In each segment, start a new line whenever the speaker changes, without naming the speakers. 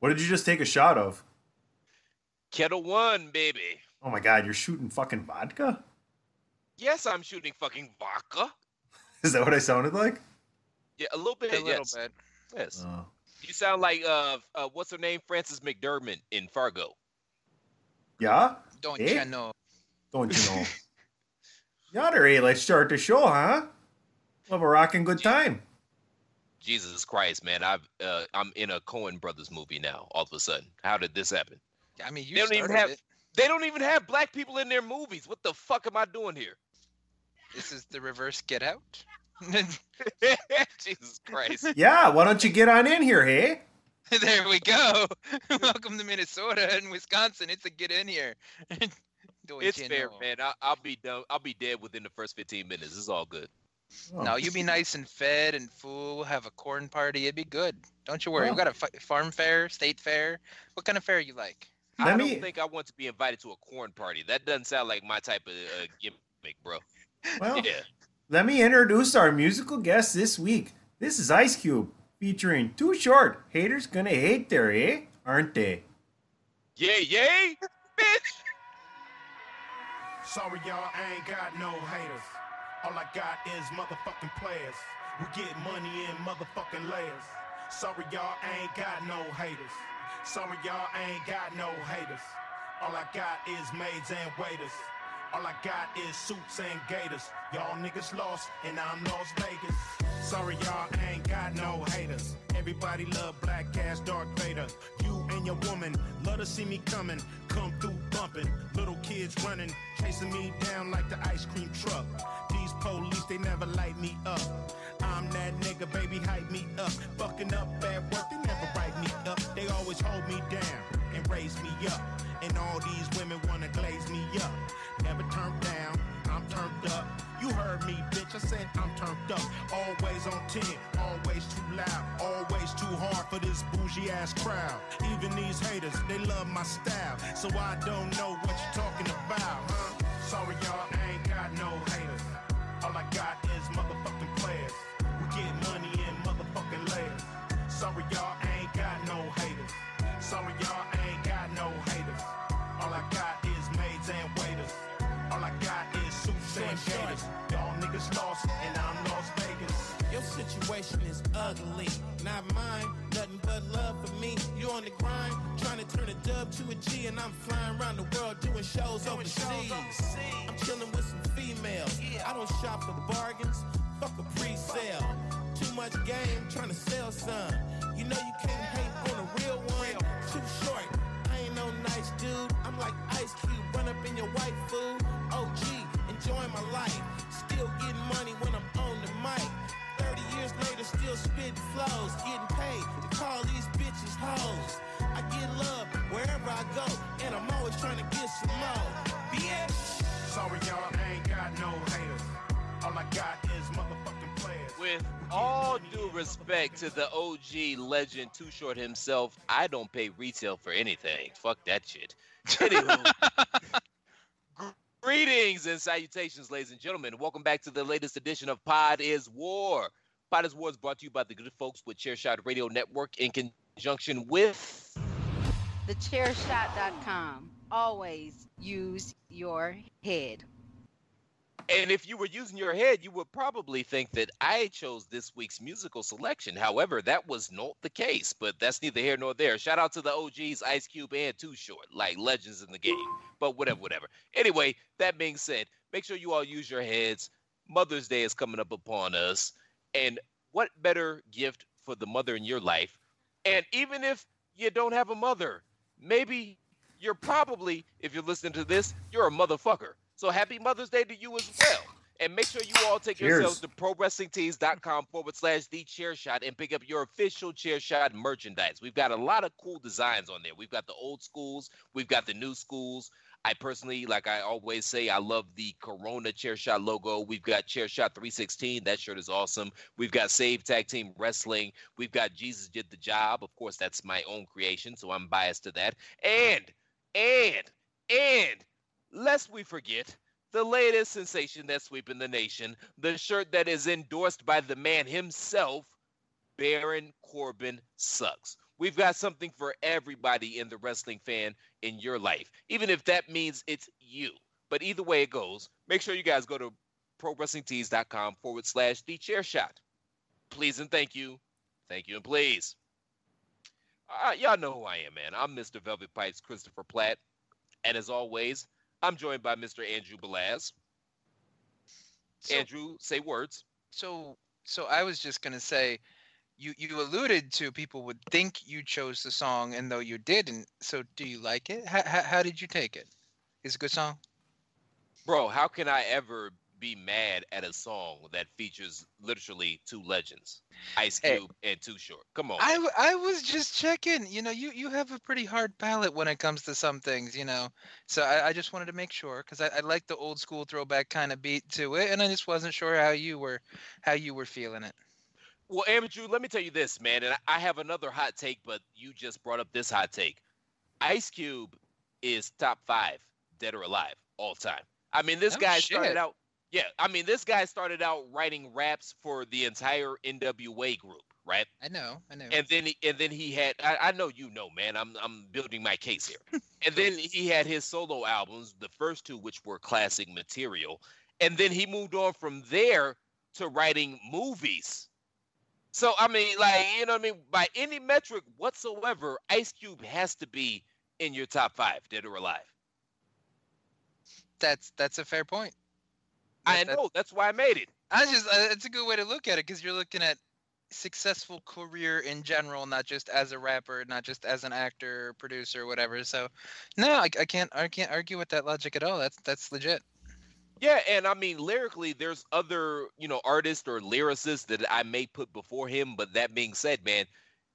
What did you just take a shot of?
Ketel One, baby.
Oh my god, you're shooting fucking vodka?
Yes, I'm shooting fucking vodka.
Is that what I sounded like?
Yeah, a little bit.
A little
yes.
bit.
Yes.
Oh.
You sound like uh, uh, what's her name? Frances McDermott in Fargo.
Yeah?
Don't
Eh?
you know?
Don't you know? Yonder, hey, let's start the show, huh? We'll have a rocking good time.
Jesus Christ, man! I've uh, I'm in a Coen Brothers movie now. All of a sudden, how did this happen?
I mean, you
they don't even have
it.
they don't even have black people in their movies. What the fuck am I doing here?
This is the reverse Get Out.
Jesus Christ!
Yeah, why don't you get on in here, hey?
there we go. Welcome to Minnesota and Wisconsin. It's a get in here.
It's
you
fair, man. I, I'll be done. I'll be dead within the first 15 minutes. It's all good.
Oh.
No, you be nice and fed and full. We'll have a corn party. It'd be good. Don't you worry.
Well.
We got a farm fair, state fair. What kind of fair you like?
I
Let
don't
me-
think I want to be invited to a corn party. That doesn't sound like my type of uh, gimmick, bro.
Well,
Yeah.
let me introduce our musical guest this week. This is Ice Cube featuring Too Short. Haters gonna hate there, eh? Aren't they?
Yay, yay, bitch!
Sorry, y'all, I ain't got no haters. All I got is motherfucking players. We get money in motherfucking layers. Sorry, y'all, ain't got no haters. Sorry, y'all, ain't got no haters. All I got is maids and waiters. All I got is suits and gators. Y'all niggas lost, and I'm Las Vegas. Sorry, y'all, ain't got no haters. Everybody love Black Ass Dark Vader. You your woman love to see me coming. Come through bumping. Little kids running, chasing me down like the ice cream truck. These police, they never light me up. I'm that nigga, baby, hype me up. Fucking up at work, they never write me up. They always hold me down and raise me up. And all these women wanna glaze me up. Never turn down, I'm turned up. You heard me, bitch. I said I'm turned up. Always on 10, always too loud, always too hard for this bougie ass crowd. Even these haters, they love my style. So I don't know what you're talking about, huh? Sorry, y'all, I ain't got no haters. All I got
ugly. Not mine, nothing but love for me. You on the grind, trying to turn a dub to a G, and I'm flying around the world doing shows doing overseas. Shows overseas. I'm chilling with some females. Yeah. I don't shop for bargains, fuck a pre sale. Too much game, trying to sell some. You know you can't hate on a real one. Too short, I ain't no nice dude. I'm like Ice Cube, run up in your white food. OG, enjoying my life. Still getting money when I'm on the mic. 30 years later, still spitting flows. Getting paid to call these bitches hoes. I get love wherever I go, and I'm always trying to get some more. Bitch!
Sorry, y'all, I ain't got no haters. All I got is motherfucking players.
With all due respect to the OG legend, Too Short himself, I don't pay retail for anything. Fuck that shit. Anywho. greetings and salutations, ladies and gentlemen. Welcome back to the latest edition of Pod is War. Pod is War is brought to you by the good folks with Chairshot Radio Network in conjunction with
thechairshot.com. Always use your head.
And if you were using your head, you would probably think that I chose this week's musical selection. However, that was not the case, but that's neither here nor there. Shout out to the OGs, Ice Cube and Too Short, like legends in the game. But whatever, whatever. Anyway, that being said, make sure you all use your heads. Mother's Day is coming up upon us. And what better gift for the mother in your life? And even if you don't have a mother, maybe you're probably, if you're listening to this, you're a motherfucker. So happy Mother's Day to you as well. And make sure you all take
Cheers.
yourselves to prowrestlingtees.com forward slash the chair shot and pick up your official chair shot merchandise. We've got a lot of cool designs on there. We've got the old schools, we've got the new schools. I personally, like I always say, I love the Corona Chair Shot logo. We've got Chair Shot 316. That shirt is awesome. We've got Save Tag Team Wrestling. We've got Jesus Did the Job. Of course, that's my own creation, so I'm biased to that. And, and, and, lest we forget, the latest sensation that's sweeping the nation, the shirt that is endorsed by the man himself, Baron Corbin Sucks. We've got something for everybody in the wrestling fan in your life, even if that means it's you. But either way it goes, make sure you guys go to prowrestlingtees.com forward slash the chair shot. Please and thank you. Thank you and please. Uh, y'all know who I am, man. I'm Mr. Velvet Pipes, Christopher Platt. And as always, I'm joined by Mr. Andrew Belaz.
So-
Andrew, say words.
So, so I was just gonna say, you you alluded to people would think you chose the song, and though you didn't. So, do you like it? How how, how did you take it? Is it a good song?
Bro, how can I ever be mad at a song that features literally two legends, Ice
Hey.
Cube and Too Short? Come on.
I, I was just checking. You know, you, you have a pretty hard palate when it comes to some things, you know. So I, I just wanted to make sure because I, I like the old school throwback kind of beat to it, and I just wasn't sure how you were how you were feeling it.
Well, Andrew, let me tell you this, man, and I I have another hot take, but you just brought up this hot take. Ice Cube is top five, dead or alive, all time. I mean, this
Oh,
guy
shit.
started out, yeah, I mean, this guy started out writing raps for the entire NWA group, right?
I know, I know.
And then, he, and then he had, I, I know you know, man, I'm, I'm building my case here. and then he had his solo albums, the first two, which were classic material, and then he moved on from there to writing movies. So I mean, like you know what I mean. By any metric whatsoever, Ice Cube has to be in your top five, dead or alive.
that's that's a fair point.
I know. That's why I made it.
I just uh, it's a good way to look at it because you're looking at successful career in general, not just as a rapper, not just as an actor, producer, whatever. So, no, I, I can't I can't argue with that logic at all. That's that's legit.
Yeah, and I mean lyrically, there's other you know artists or lyricists that I may put before him. But that being said, man,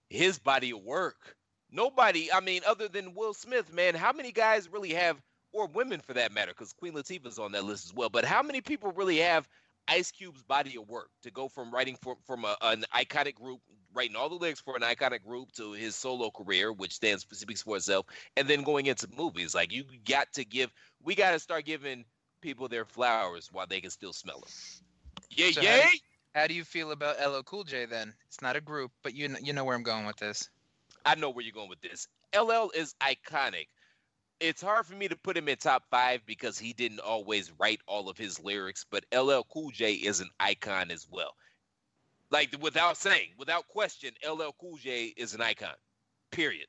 his body of work, nobody. I mean, other than Will Smith, man, how many guys really have, or women for that matter, because Queen Latifah's on that list as well. But how many people really have Ice Cube's body of work to go from writing for, from a, an iconic group, writing all the lyrics for an iconic group, to his solo career, which stands speaks for itself, and then going into movies? Like you got to give, we got to start giving people their flowers while they can still smell them. Yeah,
So
yeah.
how, do, how do you feel about LL Cool J then? It's not a group, but you you know where I'm going with this.
I know where you're going with this. LL is iconic. It's hard for me to put him in top five because he didn't always write all of his lyrics, but LL Cool J is an icon as well. Like without saying, without question, LL Cool J is an icon. Period.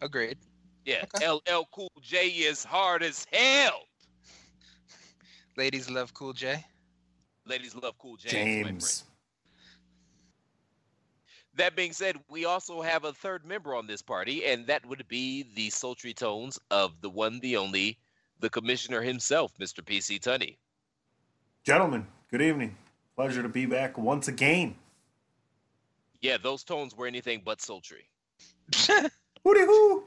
Agreed.
Yeah, LL Cool J is hard as hell.
Ladies love Cool J.
Ladies love Cool James. my.
James.
That being said, we also have a third member on this party, and that would be the sultry tones of the one, the only, the commissioner himself, Mr. PC Tunney.
Gentlemen, good evening. Pleasure to be back once again.
Yeah, those tones were anything but sultry.
Hooty hoo!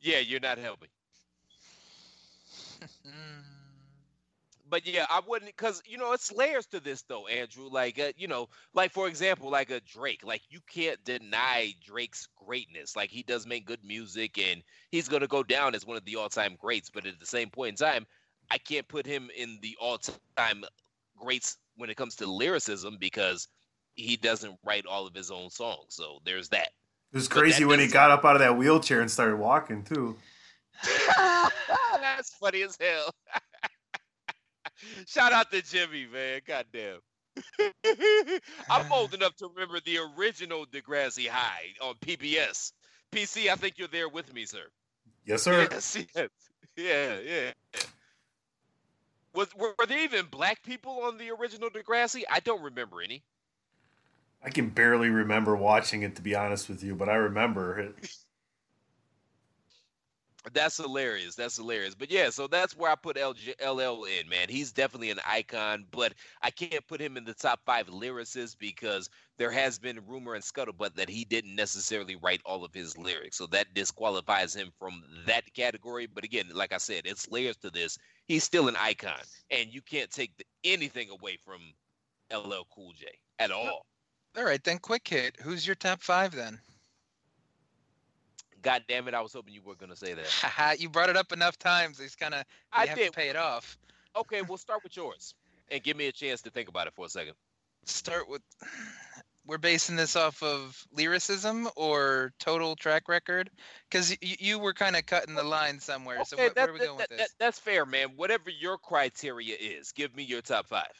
Yeah, you're not helping. Mm. But yeah, I wouldn't because you know it's layers to this though, Andrew. Like uh, you know, like for example, like a Drake. Like you can't deny Drake's greatness. Like he does make good music, and he's gonna go down as one of the all-time greats. But at the same point in time, I can't put him in the all-time greats when it comes to lyricism because he doesn't write all of his own songs. So there's that.
It was crazy when he got up out of that wheelchair and started walking too.
That's funny as hell. Shout out to Jimmy, man. Goddamn. I'm old enough to remember the original Degrassi High on PBS. PC, I think you're there with me, sir.
Yes, sir.
Yes, yes. Yeah, yeah. Was were, were there even black people on the original Degrassi? I don't remember any.
I can barely remember watching it to be honest with you, but I remember it.
That's hilarious. That's hilarious. But yeah, so that's where I put LG, LL in, man. He's definitely an icon, but I can't put him in the top five lyricists because there has been rumor and scuttlebutt that he didn't necessarily write all of his lyrics. So that disqualifies him from that category. But again, like I said, it's layers to this. He's still an icon, and you can't take the, anything away from LL Cool J at all.
All right, then quick hit. Who's your top five then?
God damn it! I was hoping you were gonna say that.
You brought it up enough times. It's kind of
I
have
did.
to pay it off.
Okay, we'll start with yours and give me a chance to think about it for a second.
Start with. We're basing this off of lyricism or total track record, because you, you were kind of cutting the line somewhere. so wh-
that-
where are we
that-
going with this?
that- that's fair, man. Whatever your criteria is, give me your top five.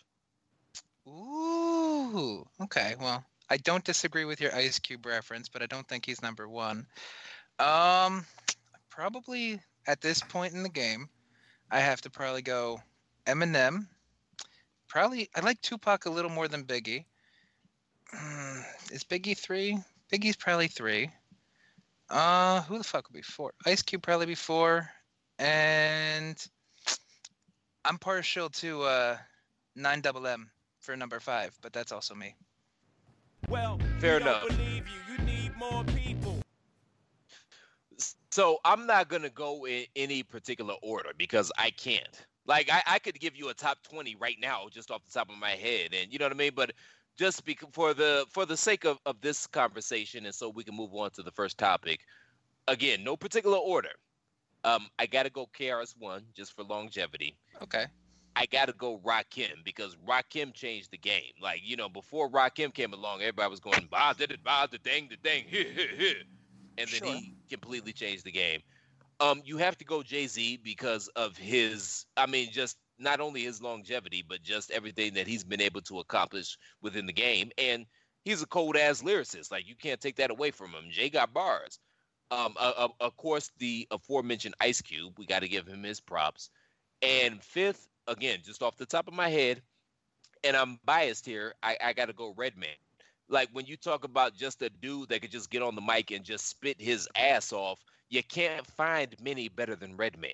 Ooh, okay. Well, I don't disagree with your Ice Cube reference, but I don't think he's number one. Um, probably at this point in the game, I have to probably go Eminem. Probably, I like Tupac a little more than Biggie. Hmm, Is Biggie three? Biggie's probably three. Uh, who the fuck would be four? Ice Cube probably be four, and I'm partial to uh nine double M for number five, but that's also me.
Well,
Fair
we
enough. So I'm not gonna go in any particular order because I can't. Like I, I could give you a top 20 right now just off the top of my head, and you know what I mean. But just bec- for the for the sake of, of this conversation, and so we can move on to the first topic. Again, no particular order. Um, I gotta go KRS One just for longevity.
Okay.
I gotta go Rakim because Rakim changed the game. Like you know, before Rakim came along, everybody was going ba did it ba the dang the dang and then
Sure.
he completely changed the game. Um, you have to go Jay Z because of his. I mean, just not only his longevity, but just everything that he's been able to accomplish within the game. And he's a cold ass lyricist. Like you can't take that away from him. Jay got bars. Um, uh, uh, of course, the aforementioned Ice Cube. We got to give him his props. And fifth, again, just off the top of my head, and I'm biased here, I, I got to go Redman. Like when you talk about just a dude that could just get on the mic and just spit his ass off, you can't find many better than Redman.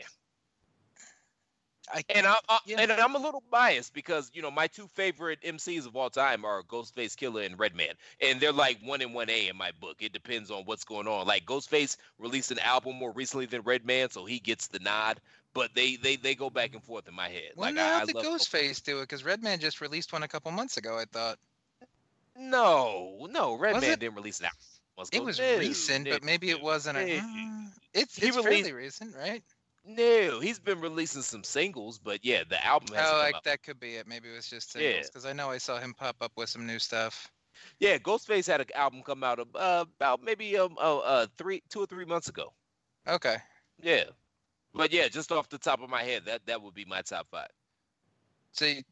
I,
And I, I and I'm a little biased because you know my two favorite MCs of all time are Ghostface Killah and Redman, and they're like one and one A in my book. It depends on what's going on. Like Ghostface released an album more recently than Redman, so he gets the nod. But they they they go back and forth in my head.
When
like I,
how
I
did
love
Ghostface do it? Because Redman just released one a couple months ago. I thought
No, no, Redman
it?
didn't release an album. months
it was
No,
recent, but maybe it wasn't. A,
no.
Mm, it's it's
released-
fairly recent, right?
No, he's been releasing some singles, but yeah, the album hasn't
Oh, like
out.
that could be it. Maybe it was just singles. Because I know I saw him pop up with some new stuff.
Yeah, Ghostface had an album come out uh, about maybe um uh, uh three two or three months ago.
Okay.
Yeah, but yeah, just off the top of my head, that that would be my top five.
So, you,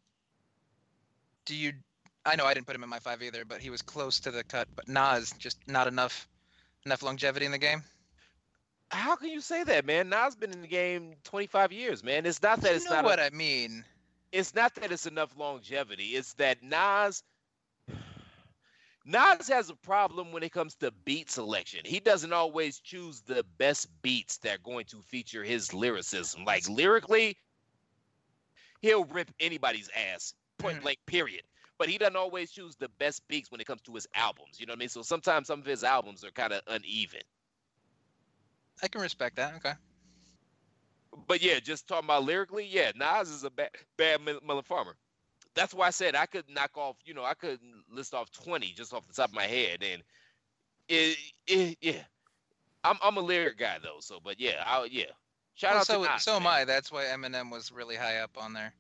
do you? I know I didn't put him in my five either, but he was close to the cut. But Nas just not enough, enough longevity in the game.
How can you say that, man? Nas been in the game 25 years, man. It's not that
You
it's
know
not
what
a-
I mean.
it's not that it's enough longevity. It's that Nas Nas has a problem when it comes to beat selection. He doesn't always choose the best beats that are going to feature his lyricism. Like lyrically, he'll rip anybody's ass, point mm-hmm. blank, period. But he doesn't always choose the best beats when it comes to his albums. You know what I mean? So sometimes some of his albums are kind of uneven.
I can respect that. Okay.
But yeah, just talking about lyrically, yeah, Nas is a bad bad Melon Farmer. That's why I said I could knock off, you know, I could list off 20 just off the top of my head. And it, it yeah. I'm I'm a lyric guy though, so but yeah, I yeah. Shout
Well,
out
so
to Nas.
so am. I. That's why Eminem was really high up on there.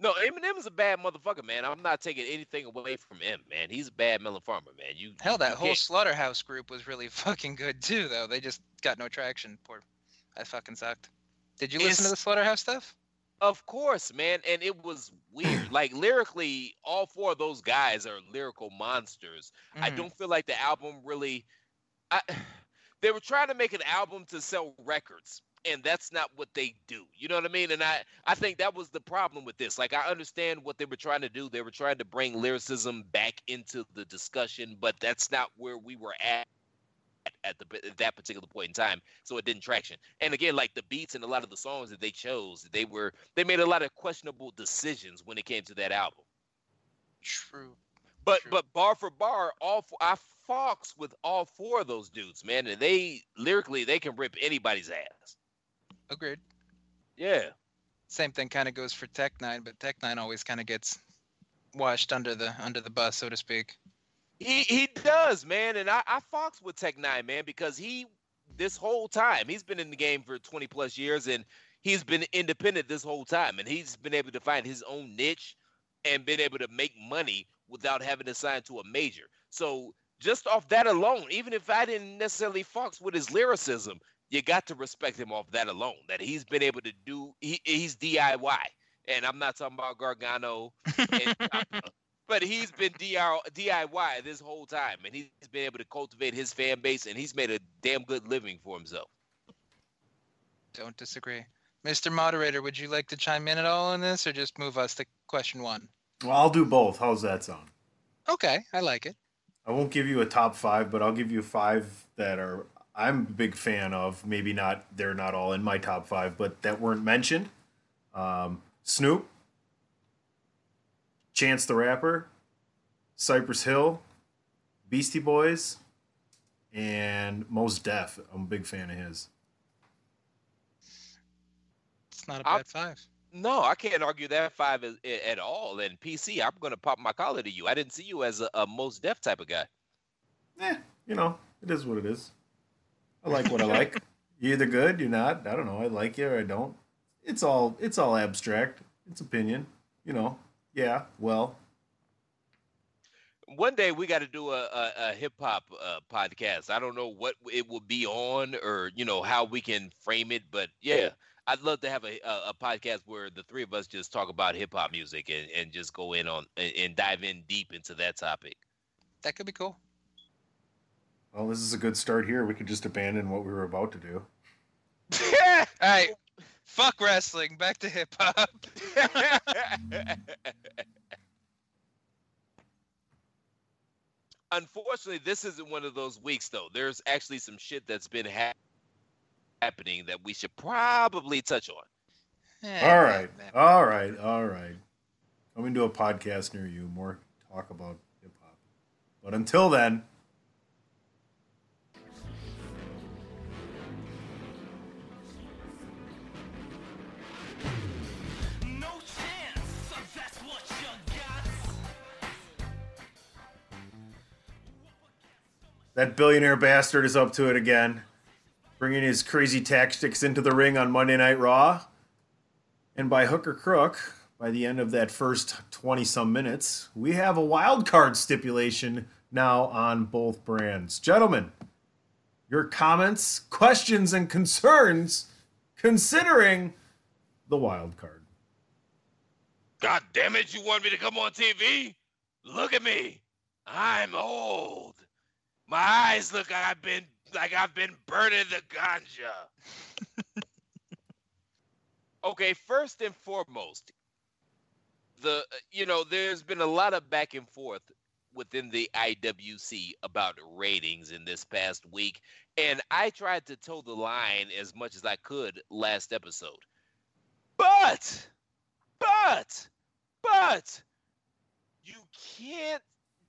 No, Eminem is a bad motherfucker, man. I'm not taking anything away from him, man. He's a bad Melon Farmer, man. You
Hell, that
you
whole
can't-
Slaughterhouse group was really fucking good too, though. They just got no traction. Poor, that fucking sucked. Did you listen to the Slaughterhouse stuff?
Of course, man, and it was weird. like lyrically, all four of those guys are lyrical monsters. I
Mhm.
don't feel like the album really. I, they were trying to make an album to sell records, and that's not what they do. You know what I mean? And I, I think that was the problem with this. Like, I understand what they were trying to do. They were trying to bring lyricism back into the discussion, but that's not where we were at at the at that particular point in time so it didn't traction and again like the beats and a lot of the songs that they chose they were they made a lot of questionable decisions when it came to that album
True.
but
True.
but bar for bar all four, i fox with all four of those dudes man and they lyrically they can rip anybody's ass
Agreed.
yeah
Same thing kind of goes for Tech N9ne, but Tech N9ne always kind of gets washed under the under the bus, so to speak.
He he does, man, and I, I fox with Tech N9ne, man, because he this whole time he's been in the game for 20 plus years, and he's been independent this whole time, and he's been able to find his own niche and been able to make money without having to sign to a major. So just off that alone, even if I didn't necessarily fox with his lyricism, you got to respect him off that alone. That he's been able to do, he, he's DIY, and I'm not talking about Gargano and but he's been DIY this whole time, and he's been able to cultivate his fan base, and he's made a damn good living for himself.
Don't disagree. Mr. Moderator, would you like to chime in at all on this, or just move us to question one?
Well, I'll do both. How's that sound?
Okay, I like it.
I won't give you a top five, but I'll give you five that are I'm a big fan of. Maybe not they're not all in my top five, but that weren't mentioned. Um, Snoop, Chance the Rapper, Cypress Hill, Beastie Boys, and Mos Def. I'm a big fan of his.
It's not a
I'll-
bad five.
No, I can't argue that five is, i- at all. And PC, I'm gonna pop my collar to you. I didn't see you as a, a Mos Def type of guy.
Eh, you know, it is what it is. I like what I like. You're either good, you're not. I don't know. I like you or I don't. It's all it's all abstract. It's opinion. You know. Yeah. Well.
One day we got to do a, a, a hip hop uh, podcast. I don't know what it will be on or you know how we can frame it, but yeah, I'd love to have a, a, a podcast where the three of us just talk about hip hop music and, and just go in on and, and dive in deep into that topic.
That could be cool.
Well, this is a good start here. We could just abandon what we were about to do.
All right, fuck wrestling. Back to hip hop.
Unfortunately, this isn't one of those weeks though. There's actually some shit that's been hap happening that we should probably touch on.
Eh,
All right. All right. All right. Coming to a podcast near you. More talk about hip hop. But until then. That billionaire bastard is up to it again, bringing his crazy tactics into the ring on Monday Night Raw. And by hook or crook, by the end of that first 20 some minutes, we have a wild card stipulation now on both brands. Gentlemen, your comments, questions, and concerns considering the wild card.
God damn it, you want me to come on TV? Look at me. I'm old. My eyes look like I've been like I've been burning the ganja. okay, first and foremost, the you know, there's been a lot of back and forth within the IWC about ratings in this past week, and I tried to toe the line as much as I could last episode. But but but you can't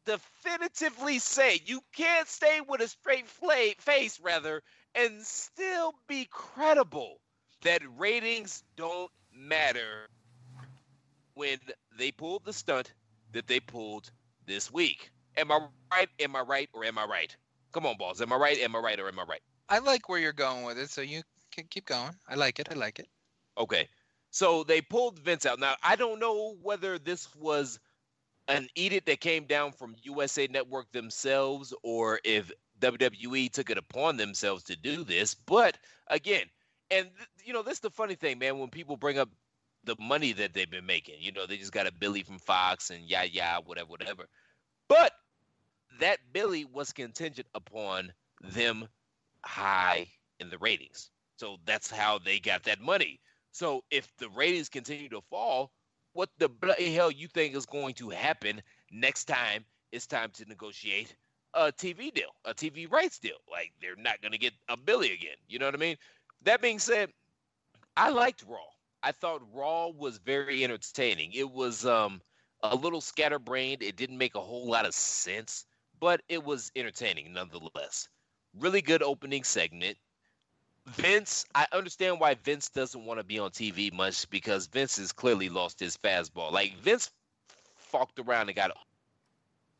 definitively say you can't stay with a straight fla- face rather and still be credible that ratings don't matter when they pulled the stunt that they pulled this week. Am I right? Am I right? Or am I right? Come on, balls. Am I right? Am I right? Or am I right?
I like where you're going with it, so you can keep going. I like it. I like it.
Okay. So they pulled Vince out. Now, I don't know whether this was an edict that came down from USA Network themselves or if WWE took it upon themselves to do this. But again, and th- you know, this is the funny thing, man, when people bring up the money that they've been making, you know, they just got a Billy from Fox and yeah, yeah, whatever, whatever. But that Billy was contingent upon them high in the ratings. So that's how they got that money. So if the ratings continue to fall, what the bloody hell you think is going to happen next time it's time to negotiate a TV deal, a TV rights deal? Like they're not going to get a Billy again. You know what I mean? That being said, I liked Raw. I thought Raw was very entertaining. It was um a little scatterbrained. It didn't make a whole lot of sense, but it was entertaining nonetheless. Really good opening segment. Vince, I understand why Vince doesn't want to be on TV much because Vince has clearly lost his fastball. Like Vince fucked around and got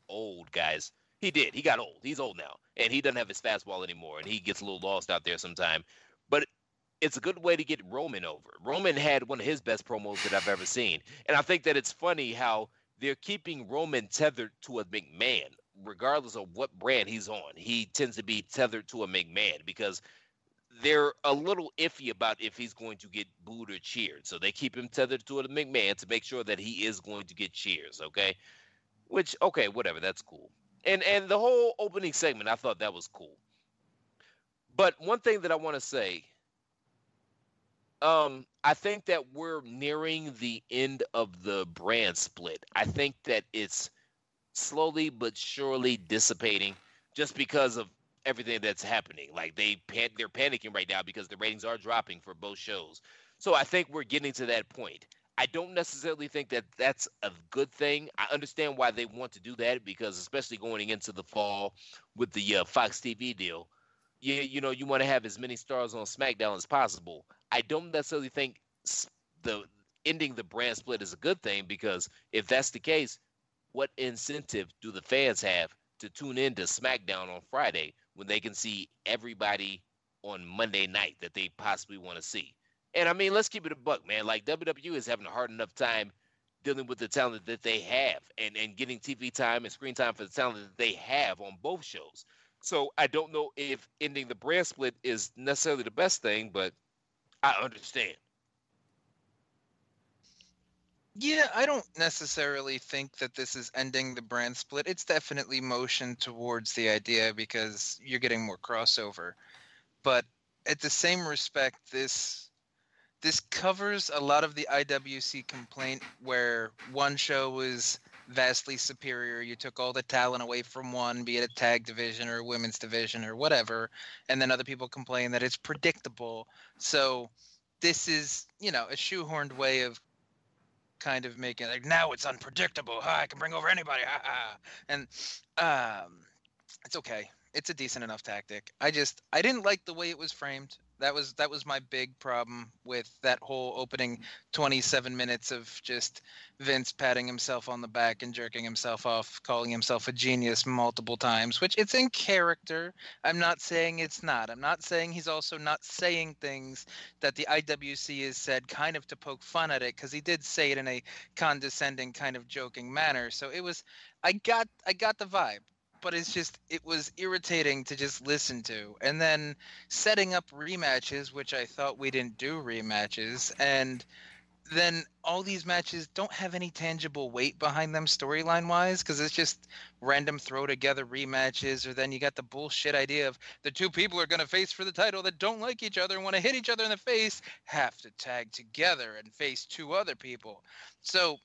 old, guys. He did. He got old. He's old now, and he doesn't have his fastball anymore, and he gets a little lost out there sometime. But it's a good way to get Roman over. Roman had one of his best promos that I've ever seen, and I think that it's funny how they're keeping Roman tethered to a McMahon, regardless of what brand he's on. He tends to be tethered to a McMahon because they're a little iffy about if he's going to get booed or cheered. So they keep him tethered to a McMahon to make sure that he is going to get cheers, okay? Which okay, whatever, that's cool. And and the whole opening segment, I thought that was cool. But one thing that I want to say um I think that we're nearing the end of the brand split. I think that it's slowly but surely dissipating just because of everything that's happening. Like they pan- they're panicking right now because the ratings are dropping for both shows. So I think we're getting to that point. I don't necessarily think that that's a good thing. I understand why they want to do that because especially going into the fall with the uh, Fox TV deal, you you know you want to have as many stars on SmackDown as possible. I don't necessarily think the ending the brand split is a good thing because if that's the case, what incentive do the fans have to tune in to SmackDown on Friday when they can see everybody on Monday night that they possibly want to see? And I mean, let's keep it a buck, man. Like WWE is having a hard enough time dealing with the talent that they have and, and getting TV time and screen time for the talent that they have on both shows. So I don't know if ending the brand split is necessarily the best thing, but I understand.
Yeah, I don't necessarily think that this is ending the brand split. It's definitely motion towards the idea because you're getting more crossover. But at the same respect, this this covers a lot of the IWC complaint where one show was vastly superior. You took all the talent away from one, be it a tag division or a women's division or whatever, and then other people complain that it's predictable. So this is, you know, a shoehorned way of kind of making like now it's unpredictable. Ha, I can bring over anybody. And um, it's okay. It's a decent enough tactic. I just I didn't like the way it was framed. That was that was my big problem with that whole opening 27 minutes of just Vince patting himself on the back and jerking himself off, calling himself a genius multiple times, which it's in character. I'm not saying it's not. I'm not saying he's also not saying things that the IWC has said kind of to poke fun at it because he did say it in a condescending kind of joking manner. So it was I got I got the vibe but it's just it was irritating to just listen to. And then setting up rematches which i thought we didn't do rematches and then all these matches don't have any tangible weight behind them storyline wise because it's just random throw together rematches or then you got the bullshit idea of the two people are going to face for the title that don't like each other and want to hit each other in the face have to tag together and face two other people. So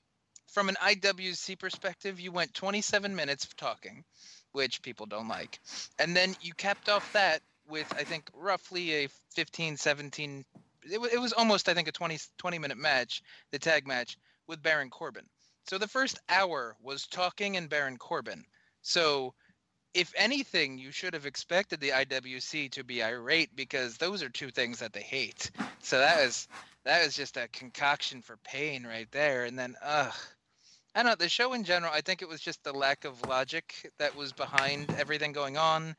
from an IWC perspective, you went 27 minutes of talking, which people don't like. And then you capped off that with, I think, roughly a 15, 17, it, w- it was almost, I think, a 20, 20 minute match, the tag match with Baron Corbin. So the first hour was talking and Baron Corbin. So if anything, you should have expected the IWC to be irate because those are two things that they hate. So that was that was just a concoction for pain right there. And then, ugh, I don't know. The show in general, I think it was just the lack of logic that was behind everything going on.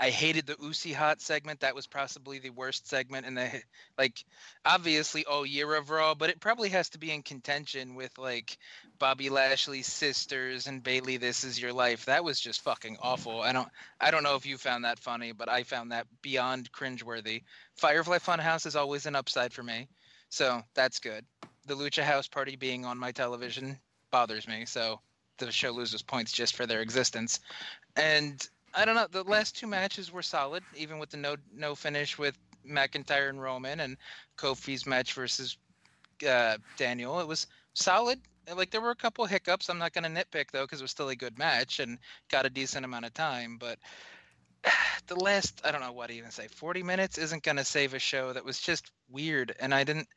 I hated the Uso Hot segment. That was possibly the worst segment in the like obviously all year of Raw, but it probably has to be in contention with like Bobby Lashley's sisters and Bayley This Is Your Life. That was just fucking awful. I don't I don't know if you found that funny, but I found that beyond cringeworthy. Firefly Funhouse is always an upside for me. So that's good. The Lucha House Party being on my television bothers me, so the show loses points just for their existence. And I don't know. The last two matches were solid, even with the no no finish with McIntyre and Roman, and Kofi's match versus uh, Daniel. It was solid. Like there were a couple hiccups. I'm not going to nitpick though, because it was still a good match and got a decent amount of time. But the last, I don't know what to even say. 40 minutes isn't going to save a show that was just weird, and I didn't.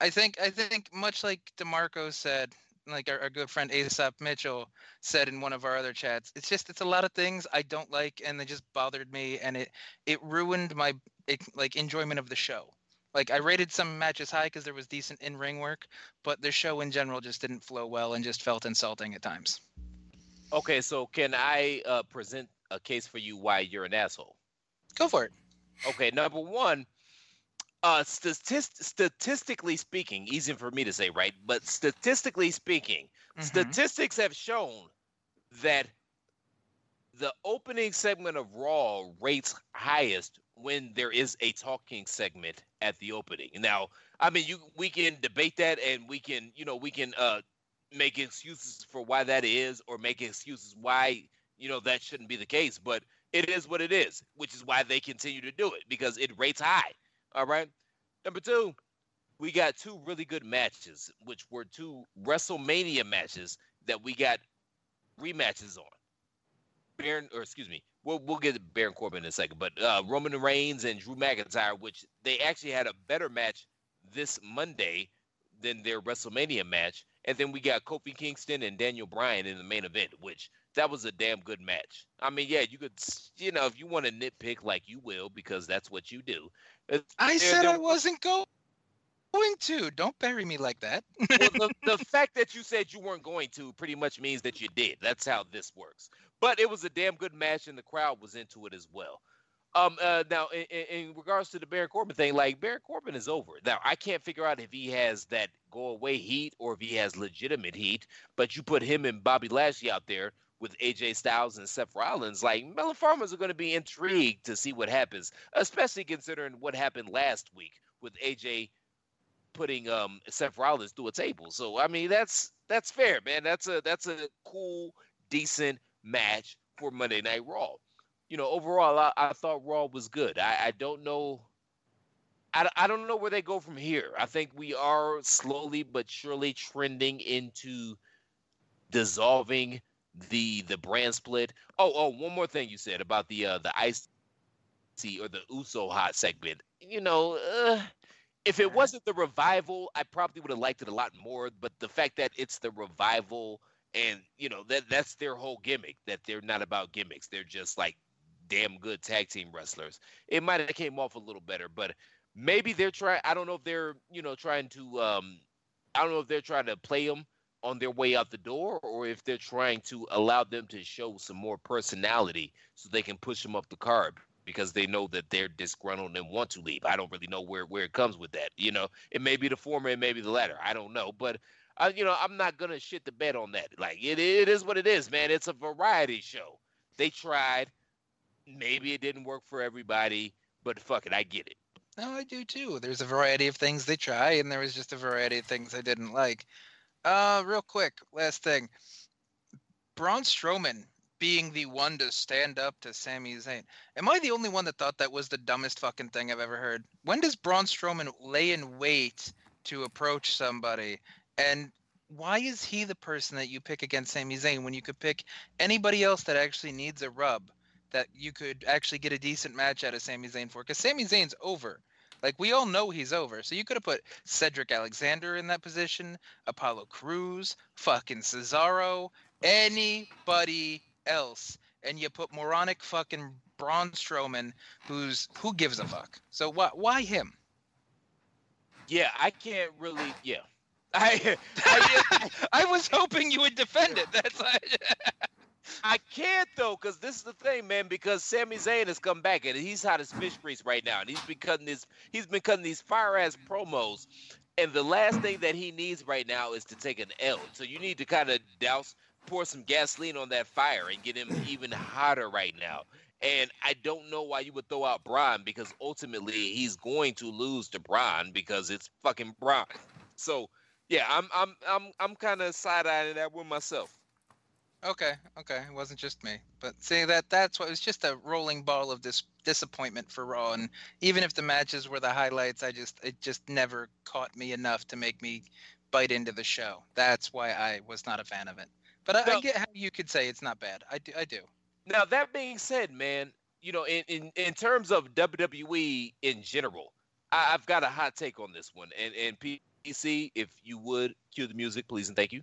I think I think much like Demarco said, like our, our good friend Aesop Mitchell said in one of our other chats, it's just it's a lot of things I don't like and they just bothered me and it it ruined my it, like enjoyment of the show. Like I rated some matches high because there was decent in ring work, but the show in general just didn't flow well and just felt insulting at times.
Okay, so can I uh, present a case for you why you're an asshole?
Go for it.
Okay, number one, uh, statist- statistically speaking, easy for me to say, right? But statistically speaking,
Mm-hmm.
statistics have shown that the opening segment of Raw rates highest when there is a talking segment at the opening. Now, I mean, you we can debate that, and we can, you know, we can uh, make excuses for why that is, or make excuses why you know that shouldn't be the case. But it is what it is, which is why they continue to do it because it rates high. All right. Number two, we got two really good matches, which were two WrestleMania matches that we got rematches on. Baron, or excuse me, we'll we'll get to Baron Corbin in a second, but uh, Roman Reigns and Drew McIntyre, which they actually had a better match this Monday than their WrestleMania match, and then we got Kofi Kingston and Daniel Bryan in the main event, which that was a damn good match. I mean, yeah, you could, you know, if you want to nitpick like you will, because that's what you do.
I said I wasn't go- going to. Don't bury me like that.
well, the, the fact that you said you weren't going to pretty much means that you did. That's how this works. But it was a damn good match, and the crowd was into it as well. Um, uh, now, in, in regards to the Baron Corbin thing, like Baron Corbin is over. Now, I can't figure out if he has that go away heat or if he has legitimate heat. But you put him and Bobby Lashley out there with AJ Styles and Seth Rollins, like Melon Farmers are going to be intrigued to see what happens, especially considering what happened last week with AJ putting um Seth Rollins through a table. So I mean that's that's fair, man. That's a that's a cool, decent match for Monday Night Raw. You know, overall, I, I thought Raw was good. I, I don't know. I, I don't know where they go from here. I think we are slowly but surely trending into dissolving the the brand split. Oh, oh, one more thing you said about the uh the ice or the Uso hot segment. You know, uh, if it wasn't the revival, I probably would have liked it a lot more. But the fact that it's the revival, and you know that that's their whole gimmick. That they're not about gimmicks. They're just like damn good tag team wrestlers. It might have came off a little better, but maybe they're trying. I don't know if they're you know trying to. um I don't know if they're trying to play them on their way out the door or if they're trying to allow them to show some more personality so they can push them up the card because they know that they're disgruntled and want to leave. I don't really know where where it comes with that. You know, it may be the former, it may be the latter. I don't know, but uh, you know, I'm not gonna shit the bed on that. Like it, it is what it is, man. It's a variety show. They tried. Maybe it didn't work for everybody, but fuck it, I get it.
No, I do too. There's a variety of things they try, and there was just a variety of things I didn't like. Uh, real quick, last thing. Braun Strowman being the one to stand up to Sami Zayn. Am I the only one that thought that was the dumbest fucking thing I've ever heard? When does Braun Strowman lay in wait to approach somebody? And why is he the person that you pick against Sami Zayn when you could pick anybody else that actually needs a rub that you could actually get a decent match out of Sami Zayn for? Because Sami Zayn's over. Like we all know he's over. So you could have put Cedric Alexander in that position, Apollo Crews, fucking Cesaro, anybody else. and you put moronic fucking Braun Strowman, who's who gives a fuck. So why why him?
Yeah, I can't really. Yeah, I I,
I was hoping you would defend it. That's
I can't though, because this is the thing, man. Because Sami Zayn has come back and he's hot as fish grease right now, and he's been cutting this. He's been cutting these fire ass promos, and the last thing that he needs right now is to take an L. So you need to kind of douse, pour some gasoline on that fire, and get him even hotter right now. And I don't know why you would throw out Braun because ultimately he's going to lose to Braun because it's fucking Braun. So yeah, I'm I'm I'm I'm kind of side eyeing that one myself.
Okay, okay, it wasn't just me, but see that that's what it was just a rolling ball of this disappointment for Raw, and even if the matches were the highlights, I just it just never caught me enough to make me bite into the show. That's why I was not a fan of it. But I, I get how you could say it's not bad. I do. I do.
Now that being said, man, you know, in in, in terms of WWE in general, I, have got a hot take on this one. And and PC, if you would cue the music, please and thank you.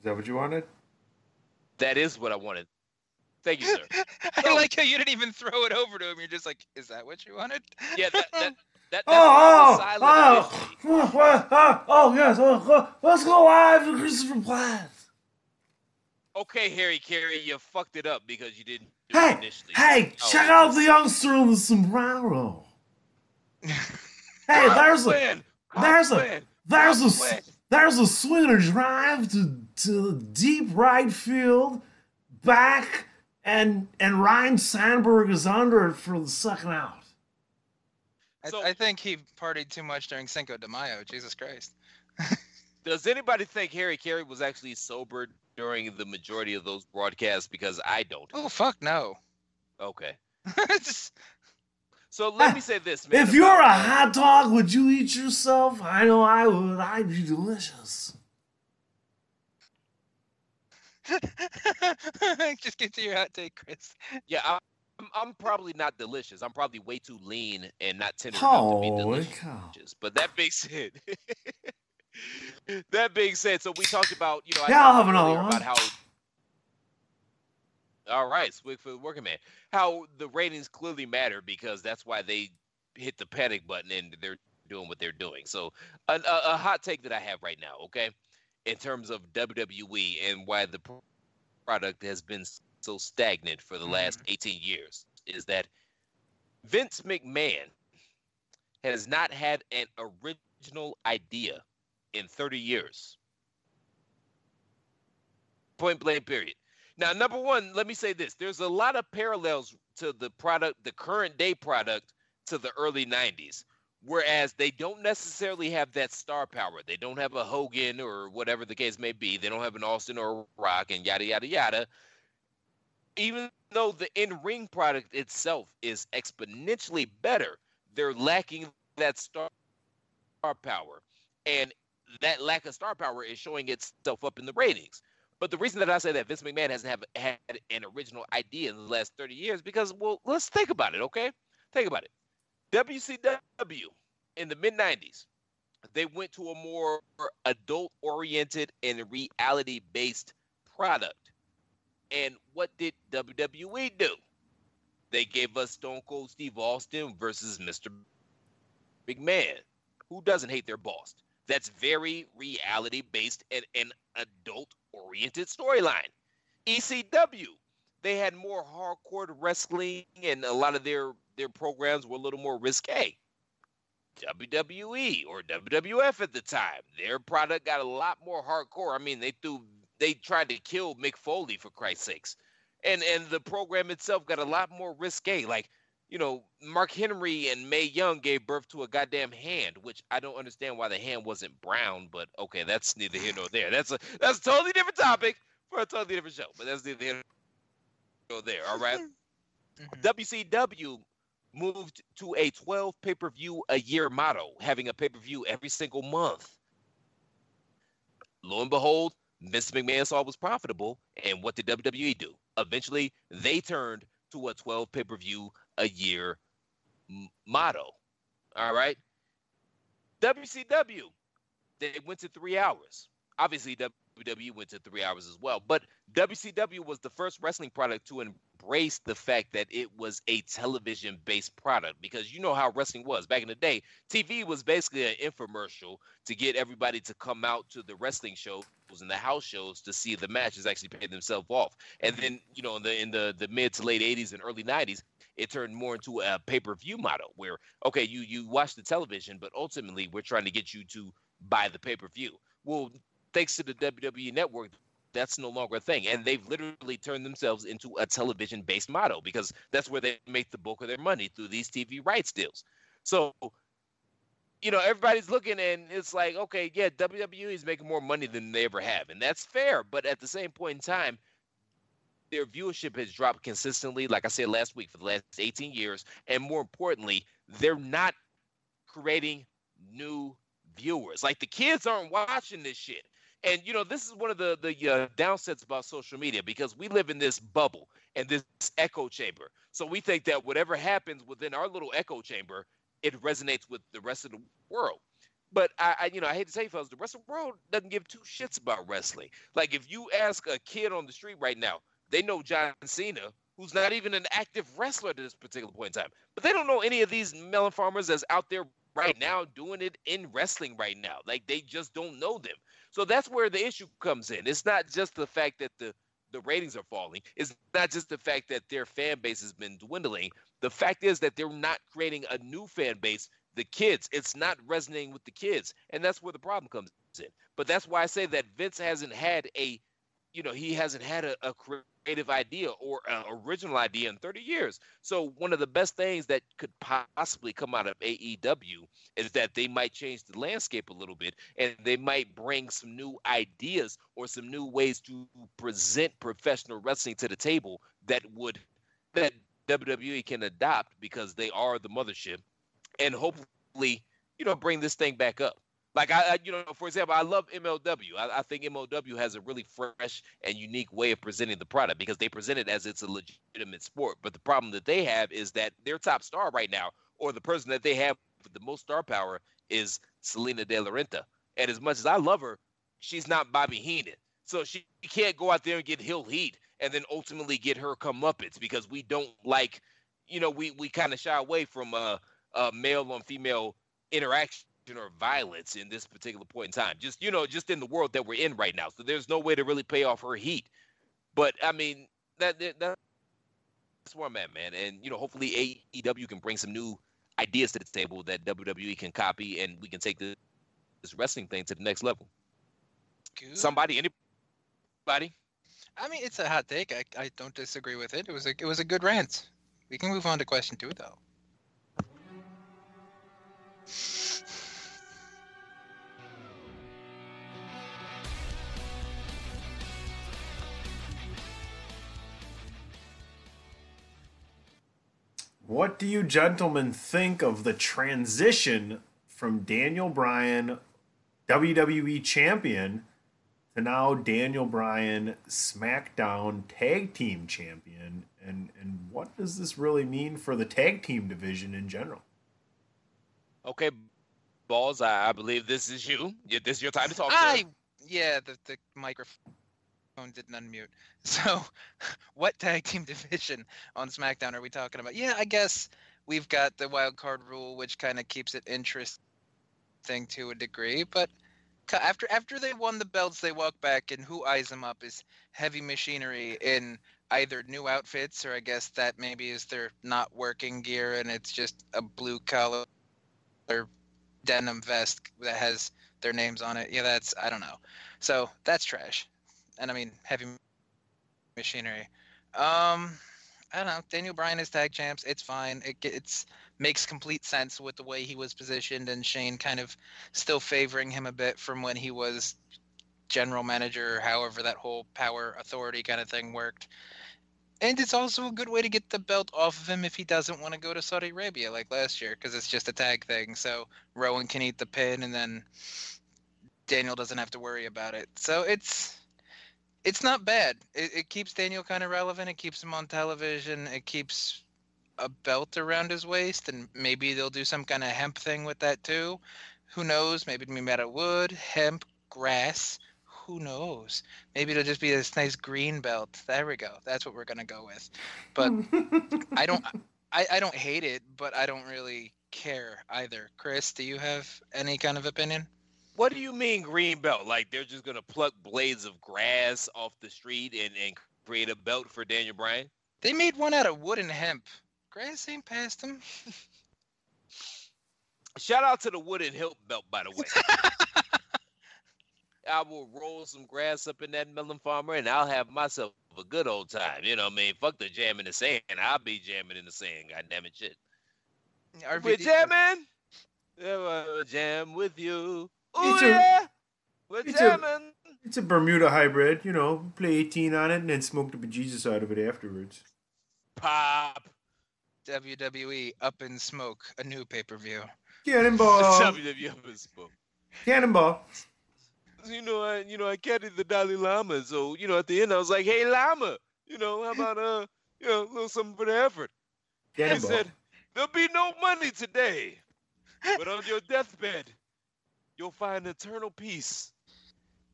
Is that what you wanted?
That is what I wanted. Thank you, sir.
I like how you didn't even throw it over to him. You're just like, "Is that what you wanted?"
Yeah, that that, that
oh,
oh,
oh, oh, oh, oh, yes. Oh, oh, let's go live to Christopher Platt.
Okay, Harry Caray, you fucked it up because you didn't do
hey,
initially.
Hey,
Oh,
check out the youngster in the sombrero. hey, there's a,
Win.
there's a,
Win.
there's a,
Win.
s- there's a swinger drive to to the deep right field, back, and and Ryne Sandberg is under it for the second out.
I, I think he partied too much during Cinco de Mayo. Jesus Christ.
Does anybody think Harry Caray was actually sober during the majority of those broadcasts? Because I don't.
Oh fuck no.
Okay. So let me say this, man.
If you're a hot dog, would you eat yourself? I know I would. I'd be delicious.
Just get to your hot take, Chris.
Yeah, I'm, I'm probably not delicious. I'm probably way too lean and not tender enough to be
Holy
delicious.
cow.
But that being said, that being said, so we talked about, you know, I
Yeah, I'll have another
earlier
one.
about how. All right, Swig for the working man. How the ratings clearly matter because that's why they hit the panic button and they're doing what they're doing. So, a, a, a hot take that I have right now, okay, in terms of WWE and why the product has been so stagnant for the mm-hmm. last 18 years is that Vince McMahon has not had an original idea in 30 years. Point blank, period. Now, number one, let me say this there's a lot of parallels to the product, the current day product, to the early 90s. Whereas they don't necessarily have that star power. They don't have a Hogan or whatever the case may be. They don't have an Austin or a Rock and yada, yada, yada. Even though the in ring product itself is exponentially better, they're lacking that star power, and that lack of star power is showing itself up in the ratings. But the reason that I say that Vince McMahon hasn't have, had an original idea in the last 30 years, because, well, let's think about it, okay? Think about it. WCW in the mid 90s, they went to a more adult oriented and reality based product. And what did WWE do? They gave us Stone Cold Steve Austin versus Mr. McMahon. Who doesn't hate their boss? That's very reality based and an adult oriented storyline. ECW, they had more hardcore wrestling and a lot of their their programs were a little more risque. WWE or WWF at the time, their product got a lot more hardcore. I mean, they threw they tried to kill Mick Foley for Christ's sakes. And and the program itself got a lot more risque. Like, you know, Mark Henry and Mae Young gave birth to a goddamn hand, which I don't understand why the hand wasn't brown, but okay, that's neither here nor there. That's a that's a totally different topic for a totally different show. But that's neither here nor there. All right? Mm-hmm. WCW moved to a 12 pay per view a year motto, having a pay per view every single month. Lo and behold, Vince McMahon saw was profitable, and what did WWE do? Eventually, they turned to a 12 pay per view a year motto. All right. WCW, they went to three hours. Obviously, WWE went to three hours as well, but WCW was the first wrestling product to embrace the fact that it was a television based product because you know how wrestling was back in the day. TV was basically an infomercial to get everybody to come out to the wrestling shows and the house shows to see the matches actually pay themselves off. And then, you know, in the in the, the mid to late 80s and early 90s, it turned more into a pay-per-view model where okay, you you watch the television, but ultimately we're trying to get you to buy the pay-per-view. Well, thanks to the WWE network, that's no longer a thing. And they've literally turned themselves into a television based model because that's where they make the bulk of their money through these TV rights deals. So, you know, everybody's looking and it's like, okay, yeah, WWE is making more money than they ever have. And that's fair. But at the same point in time, their viewership has dropped consistently, like I said last week, for the last 18 years. And more importantly, they're not creating new viewers. Like the kids aren't watching this shit. And you know, this is one of the the uh, downsets about social media because we live in this bubble and this echo chamber. So we think that whatever happens within our little echo chamber, it resonates with the rest of the world. But I, I, you know, I hate to say, fellas, the rest of the world doesn't give two shits about wrestling. Like if you ask a kid on the street right now, they know John Cena, who's not even an active wrestler at this particular point in time. But they don't know any of these melon farmers that's out there right now doing it in wrestling right now. Like they just don't know them. So that's where the issue comes in. It's not just the fact that the the ratings are falling. It's not just the fact that their fan base has been dwindling. The fact is that they're not creating a new fan base. The kids, it's not resonating with the kids, and that's where the problem comes in. But that's why I say that Vince hasn't had a, you know, he hasn't had a, a creative idea or an original idea in 30 years. So one of the best things that could possibly come out of AEW is that they might change the landscape a little bit and they might bring some new ideas or some new ways to present professional wrestling to the table that would that WWE can adopt because they are the mothership and hopefully, you know, bring this thing back up. Like I, I, you know, for example, I love MLW. I, I, think MLW has a really fresh and unique way of presenting the product because they present it as it's a legitimate sport. But the problem that they have is that their top star right now, or the person that they have with the most star power, is Salina de la Renta. And as much as I love her, she's not Bobby Heenan, so she can't go out there and get heel heat and then ultimately get her comeuppance because we don't like, you know, we we kind of shy away from uh, uh male on female interaction or violence in this particular point in time. Just you know, just in the world that we're in right now. So there's no way to really pay off her heat. But I mean, that, that that's where I'm at, man. And you know, hopefully AEW can bring some new ideas to the table that WWE can copy, and we can take this, this wrestling thing to the next level. Good. Somebody, anybody?
I mean, it's a hot take. I, I don't disagree with it. It was a it was a good rant. We can move on to question two, though.
What do you gentlemen think of the transition from Daniel Bryan, WWE champion, to now Daniel Bryan, SmackDown Tag Team Champion? And and what does this really mean for the tag team division in general?
Okay, balls. I, I believe this is you. Yeah, This is your time to talk. sir.
I yeah, the the microphone didn't unmute. So, what tag team division on SmackDown are we talking about? Yeah, I guess we've got the wild card rule, which kind of keeps it interesting to a degree. But after after they won the belts, they walk back, and who eyes them up is Heavy Machinery in either new outfits, or I guess that maybe is their not working gear, and it's just a blue collar or denim vest that has their names on it. Yeah, that's I don't know. So that's trash. And I mean heavy machinery. Um I don't know. Daniel Bryan is tag champs. It's fine. It it's makes complete sense with the way he was positioned and Shane kind of still favoring him a bit from when he was general manager or however that whole power authority kind of thing worked. And it's also a good way to get the belt off of him if he doesn't want to go to Saudi Arabia like last year because it's just a tag thing. So Rowan can eat the pin and then Daniel doesn't have to worry about it. So it's it's not bad. It, it keeps Daniel kind of relevant. It keeps him on television. It keeps a belt around his waist, and maybe they'll do some kind of hemp thing with that too. Who knows? Maybe it'll be made of wood, hemp, grass. Who knows? Maybe it'll just be this nice green belt. There we go. That's what we're gonna go with. But I don't. I, I don't hate it, but I don't really care either. Chris, do you have any kind of opinion?
What do you mean green belt? Like they're just gonna pluck blades of grass off the street and, and create a belt for Daniel Bryan?
They made one out of wood and hemp. Grass ain't past them.
Shout out to the wooden hilt belt, by the way. I will roll some grass up in that melon farmer and I'll have myself a good old time. You know what I mean? Fuck the jam in the sand. I'll be jamming in the sand, god damn it shit. We're
RVD
jamming. Yeah, we'll jam with you. Ooh
It's a-
yeah. We're
it's a- It's a Bermuda hybrid, you know. Play 18 on it and then smoke the bejesus out of it afterwards.
Pop.
WWE Up in Smoke, a new pay per view.
Cannonball!
WWF is spoke.
Cannonball!
you know, I you know I carried the Dalai Lama, so you know at the end I was like, "Hey Lama, you know how about uh, you know, a little something for the effort?" He
Cannonball.
said, "There'll be no money today, but on your deathbed, you'll find eternal peace."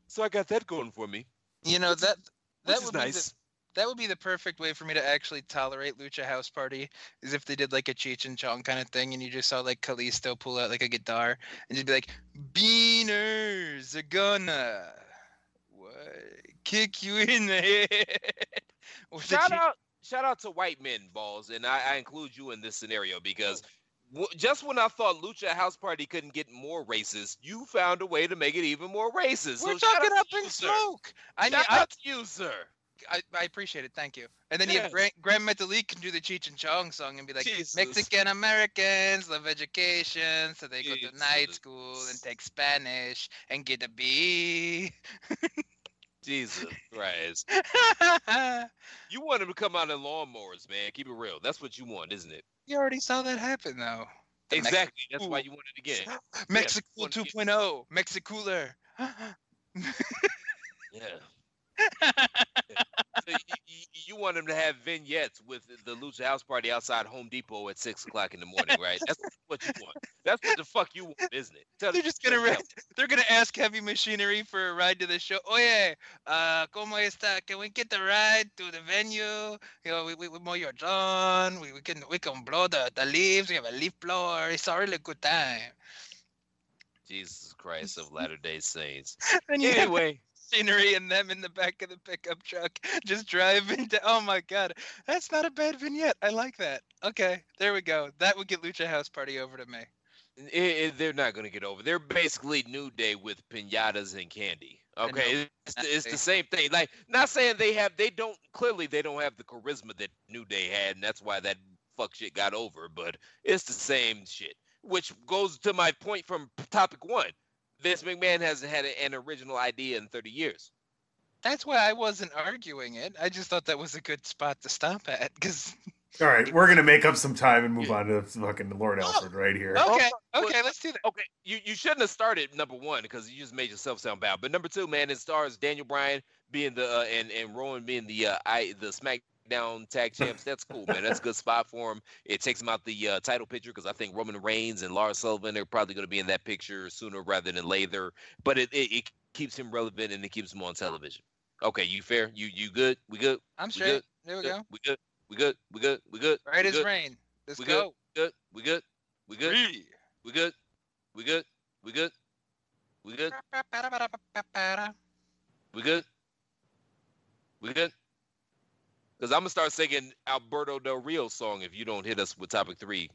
So I got that going for me.
You know that that would be
nice.
the, that would be the perfect way for me to actually tolerate Lucha House Party is if they did like a Cheech and Chong kind of thing, and you just saw like Kalisto pull out like a guitar and just be like, "Beaners are gonna what kick you in the head."
Shout out, shout out to white men balls, and I, I include you in this scenario because just when I thought Lucha House Party couldn't get more racist, you found a way to make it even more racist.
We're
so
talking up in
you,
smoke. I
Shout
I,
out to you, sir.
I, I appreciate it. Thank you. And then you
Yeah.
have Grant, Gran Metalik can do the Cheech and Chong song and be like,
Jesus.
Mexican Americans love education, so they go to night school and take Spanish and get a B.
Jesus Christ. You want him to come out in lawnmowers, man. Keep it real. That's what you want, isn't it?
you already saw that happen, though. The
Exactly. That's why you want it again.
Mexico
wanna
2.0, Mexicooler.
Yeah. So you, you, want them to have vignettes with the Lucha House Party outside Home Depot at six o'clock in the morning, right? That's what you want. That's what the fuck you want, isn't it? Tell
They're
the-
just gonna
them.
they're gonna ask Heavy Machinery for a ride to the show. Oye, uh, ¿cómo está? Can we get the ride to the venue? You know, we, we, we mow your lawn. We, we can we can blow the, the leaves. We have a leaf blower. It's a really good time.
Jesus Christ of Latter Day Saints.
And you have
Anyway,
machinery and them in the back of the pickup truck just driving down. Oh my god, that's not a bad vignette. I like that. Okay, there we go. That would get Lucha House Party over to me.
it, it- they're not gonna get over. They're basically New Day with pinatas and candy. Okay, it's, it's the same thing. Like, not saying they have, they don't clearly they don't have the charisma that New Day had, and that's why that fuck shit got over. But it's the same shit, which goes to my point from topic one. Vince McMahon hasn't had an original idea in 30 years.
That's why I wasn't arguing it. I just thought that was a good spot to stop at because
All right, we're gonna make up some time and move on to fucking Lord Alfred right here.
Okay, okay, let's do that.
Okay, you, you shouldn't have started number one because you just made yourself sound bad. But number two, man, it stars Daniel Bryan being the uh, and and Rowan being the uh, I the SmackDown Down tag Champs. That's cool, man. That's a good spot for him. It takes him out the uh, title picture because I think Roman Reigns and Lars Sullivan are probably going to be in that picture sooner rather than later. But it, it, it keeps him relevant and it keeps him on television. Okay, you fair? You you good? We good?
I'm
We good?
There we
Good?
go.
We good? We good? We good? We good?
Right
We
as
good?
rain. Let's
we
go.
Good? We good? We good? We good? We good? We good? We good? We good? We good? Because I'm gonna start singing Alberto Del Rio song if you don't hit us with topic three.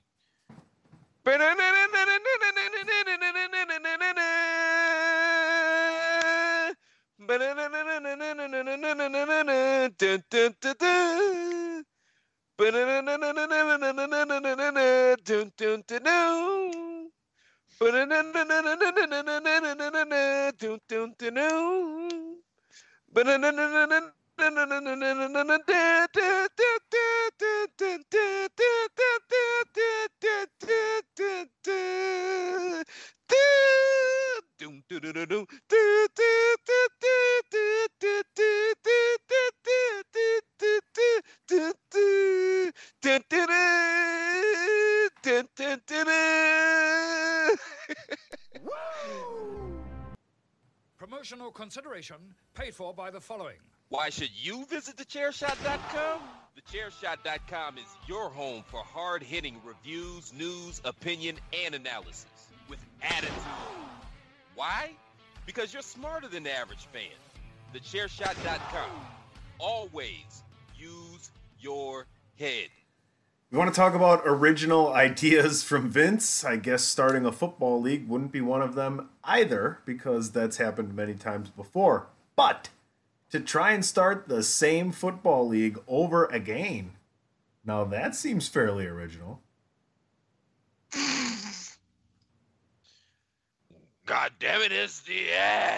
Promotional consideration paid for by the following.
Why should you visit thechairshot.com? Thechairshot.com is your home for hard-hitting reviews, news, opinion, and analysis with attitude. Why? Because you're smarter than the average fan. Thechairshot.com. Always use your head.
You want to talk about original ideas from Vince? I guess starting a football league wouldn't be one of them either, because that's happened many times before. But to try and start the same football league over again, now that seems fairly original.
God damn it, it's the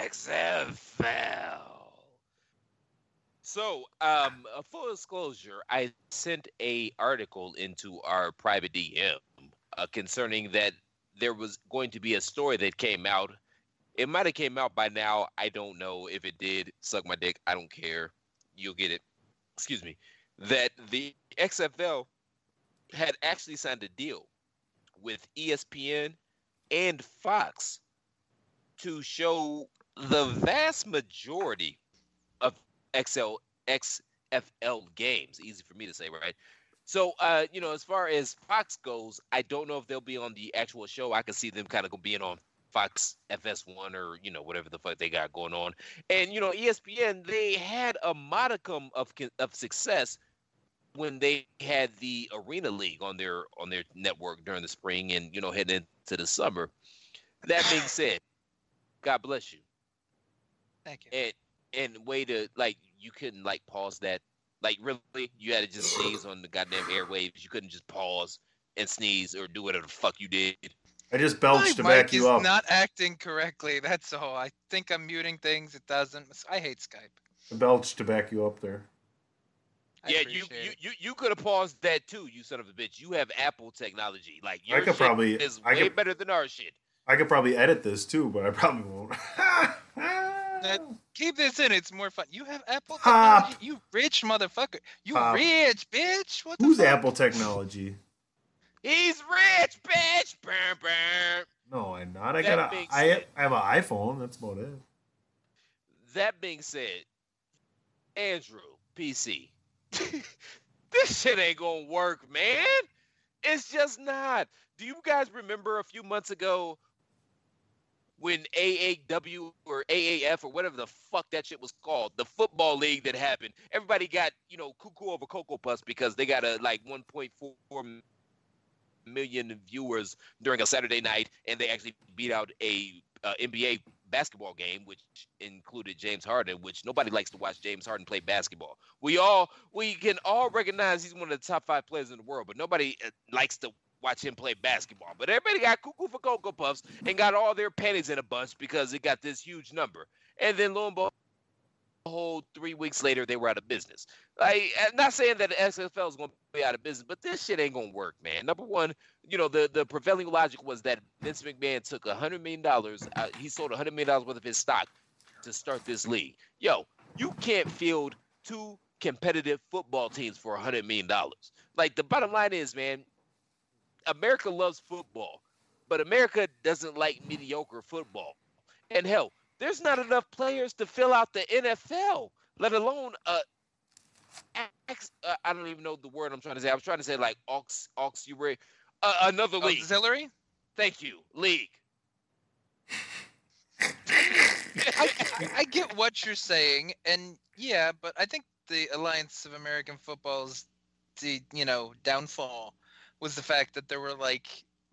XFL. So, um, a full disclosure, I sent a article into our private DM uh, concerning that there was going to be a story that came out. It might have came out by now. I don't know if it did. Suck my dick. I don't care. You'll get it. Excuse me. That the XFL had actually signed a deal with ESPN and Fox to show the vast majority of XL XFL games. Easy for me to say, right? So, uh, you know, as far as Fox goes, I don't know if they'll be on the actual show. I can see them kind of being on Fox FS1 or you know whatever the fuck they got going on. And you know, ESPN they had a modicum of of success when they had the Arena League on their on their network during the spring and you know heading into the summer. That being said, God bless you.
Thank you.
And and way to like you couldn't like pause that. Like really, you had to just sneeze on the goddamn airwaves. You couldn't just pause and sneeze or do whatever the fuck you did.
I just
My
belched to
mic
back
is
you up.
not acting correctly. That's all. I think I'm muting things. It doesn't. I hate Skype.
I belched to back you up there.
I
yeah, you you, you you could have paused that too, you son of a bitch. You have Apple technology. Like
I
your
could
shit
probably-
is
I
way
could-
better than our shit.
I could probably edit this too, but I probably won't.
Uh, keep this in. It's more fun. You have Apple
Pop.
technology. You rich motherfucker. You
Pop.
rich bitch. What the
Who's
fuck?
Apple Technology?
He's rich, bitch. Burr, burr.
No, I'm not. I
That
got a, I, I have an iPhone. That's about it.
That being said, Andrew PC, this shit ain't gonna work, man. It's just not. Do you guys remember a few months ago when AAW or AAF or whatever the fuck that shit was called, the football league that happened? Everybody got you know cuckoo over cocoa puffs because they got a like 1.4 million viewers during a Saturday night, and they actually beat out a uh, NBA basketball game, which included James Harden, which nobody likes to watch James Harden play basketball. We all we can all recognize he's one of the top five players in the world, but nobody uh, likes to watch him play basketball. But everybody got cuckoo for cocoa puffs and got all their panties in a bunch because it got this huge number. And then lo and whole three weeks later they were out of business. Like, I'm not saying that the XFL is going to be out of business, but this shit ain't going to work, man. Number one, you know, the, the prevailing logic was that Vince McMahon took a $100 million, uh, he sold a $100 million worth of his stock to start this league. Yo, you can't field two competitive football teams for a $100 million. Like, the bottom line is, man, America loves football, but America doesn't like mediocre football. And hell, there's not enough players to fill out the NFL, let alone ex, uh I don't even know the word I'm trying to say. I was trying to say like aux auxiliary, uh, another league.
Auxiliary.
Thank you, league.
I, I get what you're saying, and yeah, but I think the Alliance of American Football's the you know downfall was the fact that there were like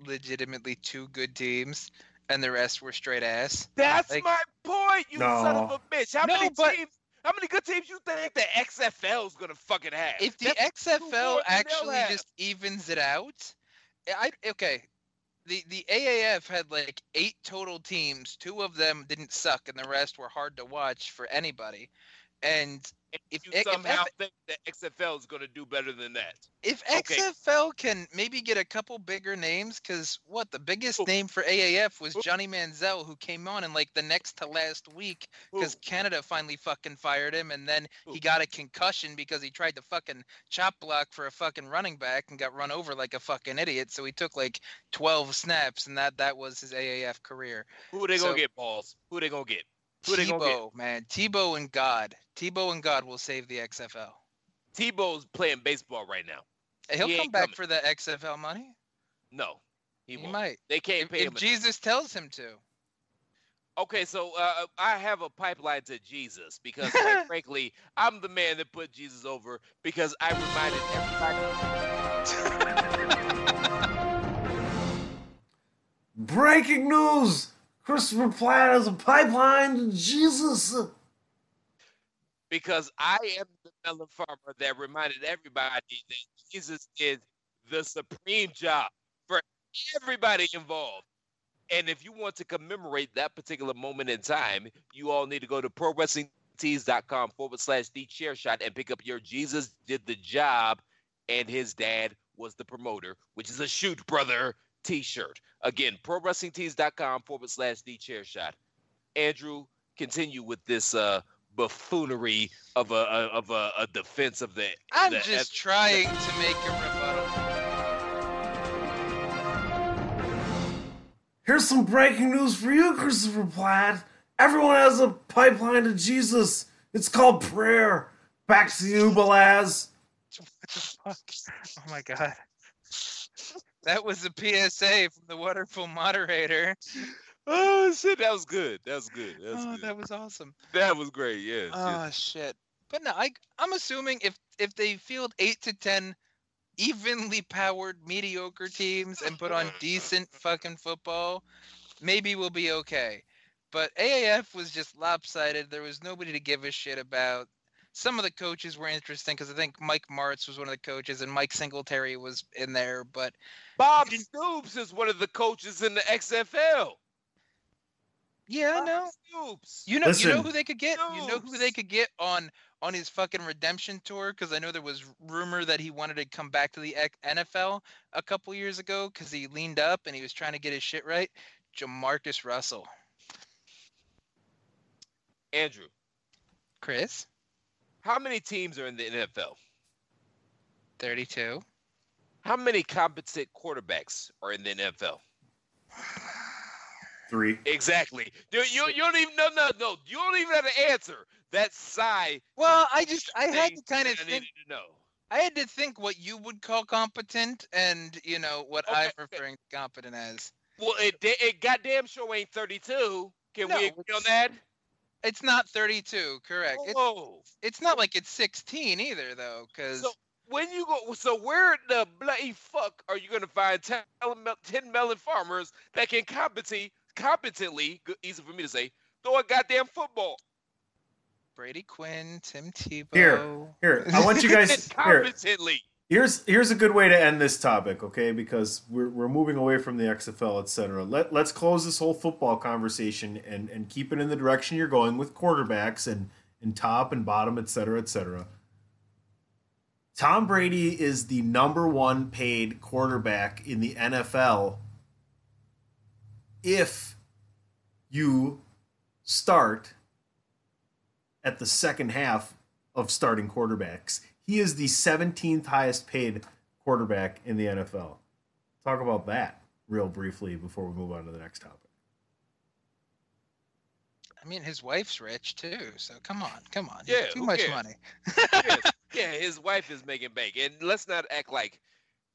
legitimately two good teams and the rest were straight ass.
That's
Like-
my point, you son of a bitch. How
No,
many
but-
teams? How many good teams you think the XFL is gonna fucking have?
If the
That's
XFL
more than they'll
actually just evens it out, I okay. The the AAF had like eight total teams. Two of them didn't suck, and the rest were hard to watch for anybody. And if
you
if,
somehow
if,
think the XFL is gonna do better than that.
if
Okay.
XFL can maybe get a couple bigger names, because what the biggest name for AAF was Johnny Manziel, who came on in like the next to last week because Canada finally fucking fired him, and then he got a concussion because he tried to fucking chop block for a fucking running back and got run over like a fucking idiot. So he took like 12 snaps, and that that was his AAF career.
Who are they gonna get, balls? Who are they gonna get? Who they gonna get?
Tebow, man, Tebow and God, Tebow and God will save the XFL.
Tebow's playing baseball right now.
He'll
He
come back
coming.
for the XFL money.
No, he,
He
won't.
might.
They can't
If,
pay
if
him. enough.
Jesus tells him to.
Okay, so uh, I have a pipeline to Jesus because, quite frankly, I'm the man that put Jesus over because I reminded everybody.
Breaking news! Christopher Platt has a pipeline to Jesus.
because I am the melon farmer that reminded everybody that Jesus is the supreme job for everybody involved. And if you want to commemorate that particular moment in time, you all need to go to prowrestlingtees.com forward slash the chair shot and pick up your Jesus did the job and his dad was the promoter, which is a shoot brother t-shirt. Again, prowrestlingtees.com forward slash the chair shot. Andrew, continue with this uh buffoonery of a, a of a, a defense of the.
I'm
the-
just trying to make a rebuttal.
Here's some breaking news for you, Christopher Platt. Everyone has a pipeline to Jesus. It's called prayer. Back to you, Balaz.
Oh my god. That was a PSA from the wonderful moderator.
Oh shit, that was good. That was good. That was
Oh,
good.
that was awesome.
That was great. Yes.
Oh
yes.
shit. But no, I I'm assuming if if they field eight to ten evenly powered mediocre teams and put on decent fucking football, maybe we'll be okay. But AAF was just lopsided. There was nobody to give a shit about. Some of the coaches were interesting because I think Mike Martz was one of the coaches and Mike Singletary was in there. But
Bob Stoops is one of the coaches in the XFL.
yeah, I know.
Stoops.
You know, you know who they could get. You know who they could get on on his fucking redemption tour because I know there was rumor that he wanted to come back to the NFL a couple years ago because he leaned up and he was trying to get his shit right. Jamarcus Russell,
Andrew,
Chris,
how many teams are in the NFL?
thirty-two.
How many competent quarterbacks are in the NFL?
Three.
Exactly. Dude, you, you don't even no no no. You don't even have to answer. That sigh.
Well, I just I had to kind of
I
think.
needed to know.
I had to think what you would call competent and you know what I'm referring to competent as.
Well, it it goddamn sure ain't 32. Can
No,
we agree on that?
It's not 32, correct? It's, it's not like it's 16 either, though, because
So when you go, so where the bloody fuck are you gonna find 10, 10 melon farmers that can competently, competently, easy for me to say, throw a goddamn football?
Brady Quinn, Tim Tebow.
Here, here. I want you guys. Here,
competently.
Here's here's a good way to end this topic, okay? Because we're we're moving away from the XFL, etc. Let let's close this whole football conversation and and keep it in the direction you're going with quarterbacks and in top and bottom, et cetera, et cetera. Tom Brady is the number one paid quarterback in the NFL if you start at the second half of starting quarterbacks. He is the 17th highest paid quarterback in the NFL. Talk about that real briefly before we move on to the next topic.
I mean, his wife's rich too, so come on, come on.
Yeah,
too much
cares?
money.
yeah, yeah, his wife is making bank, and let's not act like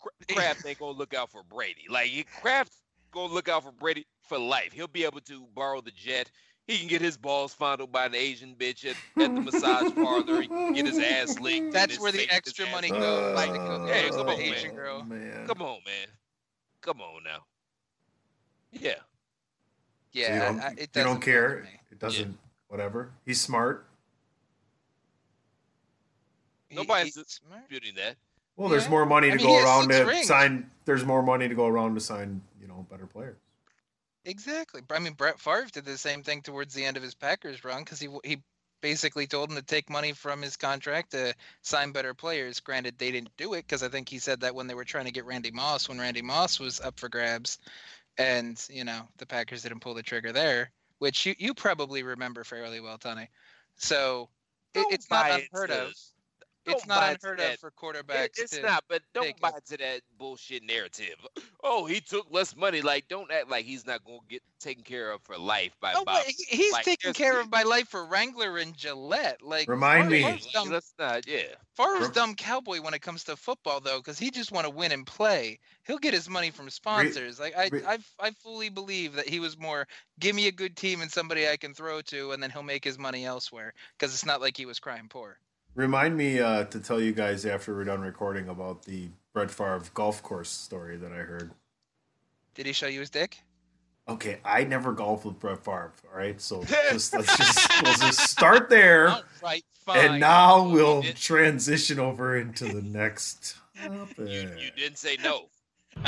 Kra- Kraft ain't gonna look out for Brady. Like he- Kraft gonna look out for Brady for life. He'll be able to borrow the jet. He can get his balls fondled by an Asian bitch at, at the massage parlor. He can get his ass licked.
That's where the extra money
licked.
goes.
Like,
to go
uh,
hey,
come on,
Asian
man.
girl.
Oh, man.
Come on, man. Come on now. Yeah.
So
Yeah,
you don't,
I- I- it
you
doesn't
don't care. It doesn't. Whatever. He's smart.
Nobody's
he's smart.
disputing that.
Well, there's
Yeah.
more money to
I mean,
go around to
rings.
sign. There's more money to go around to sign. You know, better players.
Exactly. I mean, Brett Favre did the same thing towards the end of his Packers run because he he basically told him to take money from his contract to sign better players. Granted, they didn't do it because I think he said that when they were trying to get Randy Moss, when Randy Moss was up for grabs, and you know the Packers didn't pull the trigger there, which you you probably remember fairly well, Tony. So it,
oh,
it's not unheard of. It's
don't
not
buy into
unheard of for
It-
quarterbacks.
it's
to,
not, but don't
take
buy
a-
into that bullshit narrative. Oh, he took less money. Like, don't act like he's not gonna get taken care of for life by
Oh,
Bob.
he's
Like,
taking
there's-
care of my life for Wrangler and Gillette. Like
Remind me.
Favre's dumb,
Let's not. Yeah.
Favre's
Rem-
dumb cowboy when it comes to football though, because he just want to win and play. He'll get his money from sponsors. Like I,
re-
I, I fully believe that he was more give me a good team and somebody I can throw to, and then he'll make his money elsewhere. Because it's not like he was crying poor.
Remind me uh, to tell you guys after we're done recording about the Brett Favre golf course story that I heard.
Did he show you his dick?
Okay, I never golfed with Brett Favre. All right, so just, let's just we'll just start there,
All right, fine.
and now
You
we'll transition over into the next
You, you didn't say no.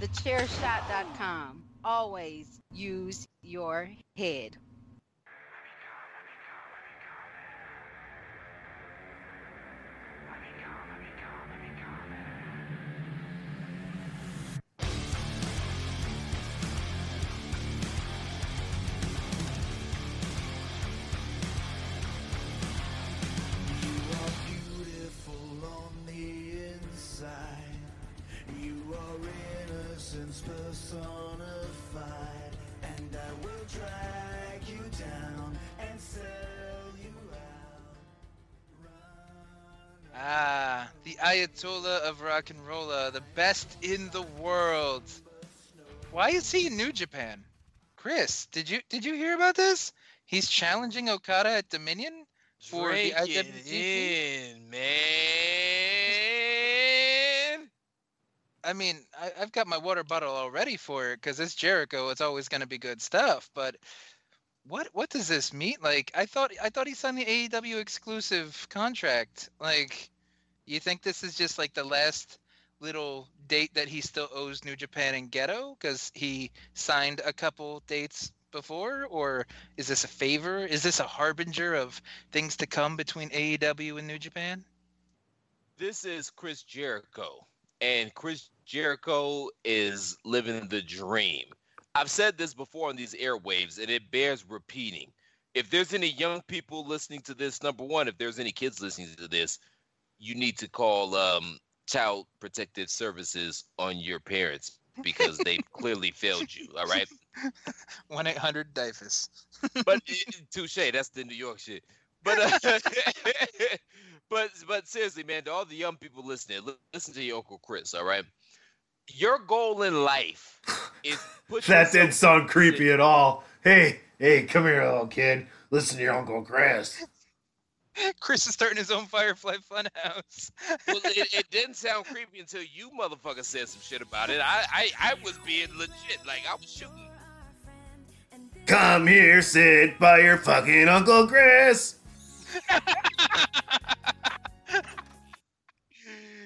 TheChairShot.com. Always use your head.
Personified. And I will drag you down and sell you out.
Ah, the Ayatollah of rock and rolla, the best in the world. Why is he in New Japan? Chris, did you did you hear about this? He's challenging Okada at Dominion for the
Drink it
IWGP.
in, man.
I mean, I, I've got my water bottle all ready for it because it's Jericho. It's always going to be good stuff. But what what does this mean? Like, I thought I thought he signed the AEW exclusive contract. Like, you think this is just like the last little date that he still owes New Japan and Gedo because he signed a couple dates before, or is this a favor? Is this a harbinger of things to come between AEW and New Japan?
This is Chris Jericho, and Chris Jericho is living the dream. I've said this before on these airwaves, and it bears repeating. If there's any young people listening to this, number one, if there's any kids listening to this, you need to call um, Child Protective Services on your parents because they've clearly failed you. All right.
One eight hundred DYFS.
but it- touche, that's the New York shit. But uh, but but seriously, man, to all the young people listening, listen to your Uncle Chris. All right, your goal in life is put
That didn't sound
in
creepy at all. Hey, hey, come here, little kid. Listen to your Uncle Chris.
Chris is starting his own Firefly Funhouse.
Well, it, it didn't sound creepy until you motherfucker said some shit about it. I, I I was being legit, like I was shooting.
Come here, sit by your fucking Uncle Chris.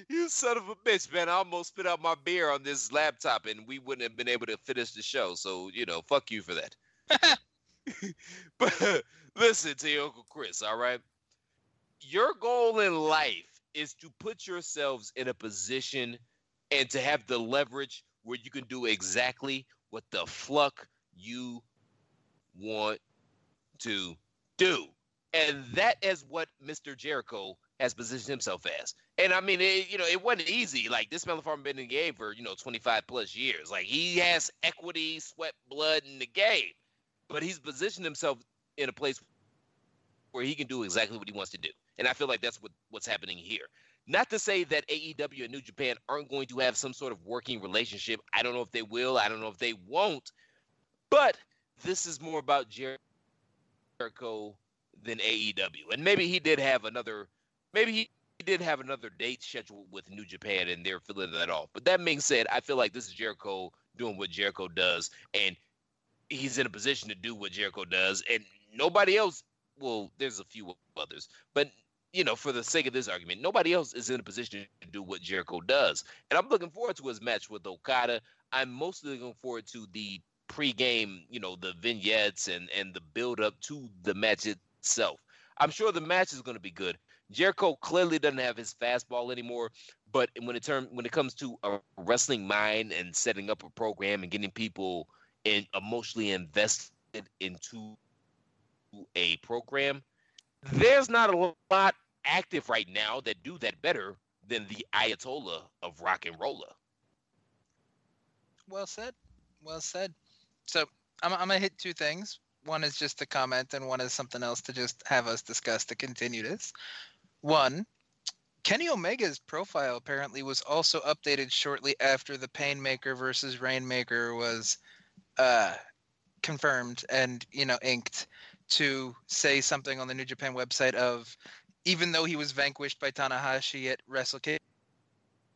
You son of a bitch, man! I almost spit out my beer on this laptop, and we wouldn't have been able to finish the show. So you know, fuck you for that. but Listen to your Uncle Chris, all right? Your goal in life is to put yourselves in a position and to have the leverage where you can do exactly what the fuck you want to do. And that is what Mr. Jericho has positioned himself as. And I mean, it, you know, it wasn't easy. Like this motherfucker been in the game for you know 25 plus years. Like he has equity, sweat, blood in the game, but he's positioned himself in a place where he can do exactly what he wants to do. And I feel like that's what what's happening here. Not to say that AEW and New Japan aren't going to have some sort of working relationship. I don't know if they will. I don't know if they won't. But this is more about Jericho than AEW. And maybe he did have another maybe he did have another date scheduled with New Japan and they're filling that off. But that being said, I feel like this is Jericho doing what Jericho does and he's in a position to do what Jericho does and nobody else well, there's a few others, but you know, for the sake of this argument, nobody else is in a position to do what Jericho does. And I'm looking forward to his match with Okada. I'm mostly looking forward to the pre-game, you know, the vignettes and and the build up to the match itself. I'm sure the match is going to be good. Jericho clearly doesn't have his fastball anymore, but when it term when it comes to a wrestling mind and setting up a program and getting people in, emotionally invested into a program, there's not a lot active right now that do that better than the Ayatollah of rock and roller.
Well said. Well said. So I'm, I'm gonna hit two things. One is just a comment, and one is something else to just have us discuss to continue this. One, Kenny Omega's profile apparently was also updated shortly after the Painmaker versus Rainmaker was uh, confirmed and you know inked to say something on the New Japan website of even though he was vanquished by Tanahashi at Wrestle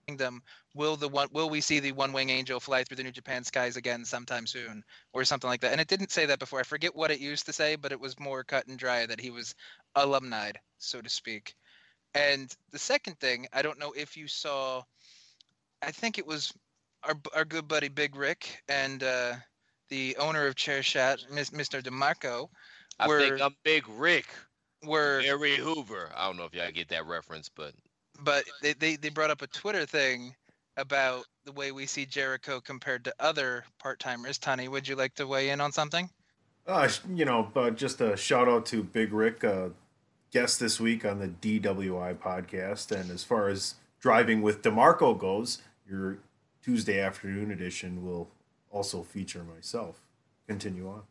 Kingdom, will the one will we see the one wing angel fly through the New Japan skies again sometime soon or something like that? And it didn't say that before. I forget what it used to say, but it was more cut and dry that he was alumni, so to speak. And the second thing, I don't know if you saw, I think it was our our good buddy Big Rick and uh, the owner of Chairshot, Mr. DeMarco.
I
were,
think I'm Big Rick.
Were
Harry Hoover. I don't know if y'all get that reference, but
but they, they, they brought up a Twitter thing about the way we see Jericho compared to other part timers. Tony, would you like to weigh in on something?
Uh, you know, uh, just a shout out to Big Rick, uh, guest this week on the DWI podcast. And as far as driving with DeMarco goes, your Tuesday afternoon edition will also feature myself. Continue on.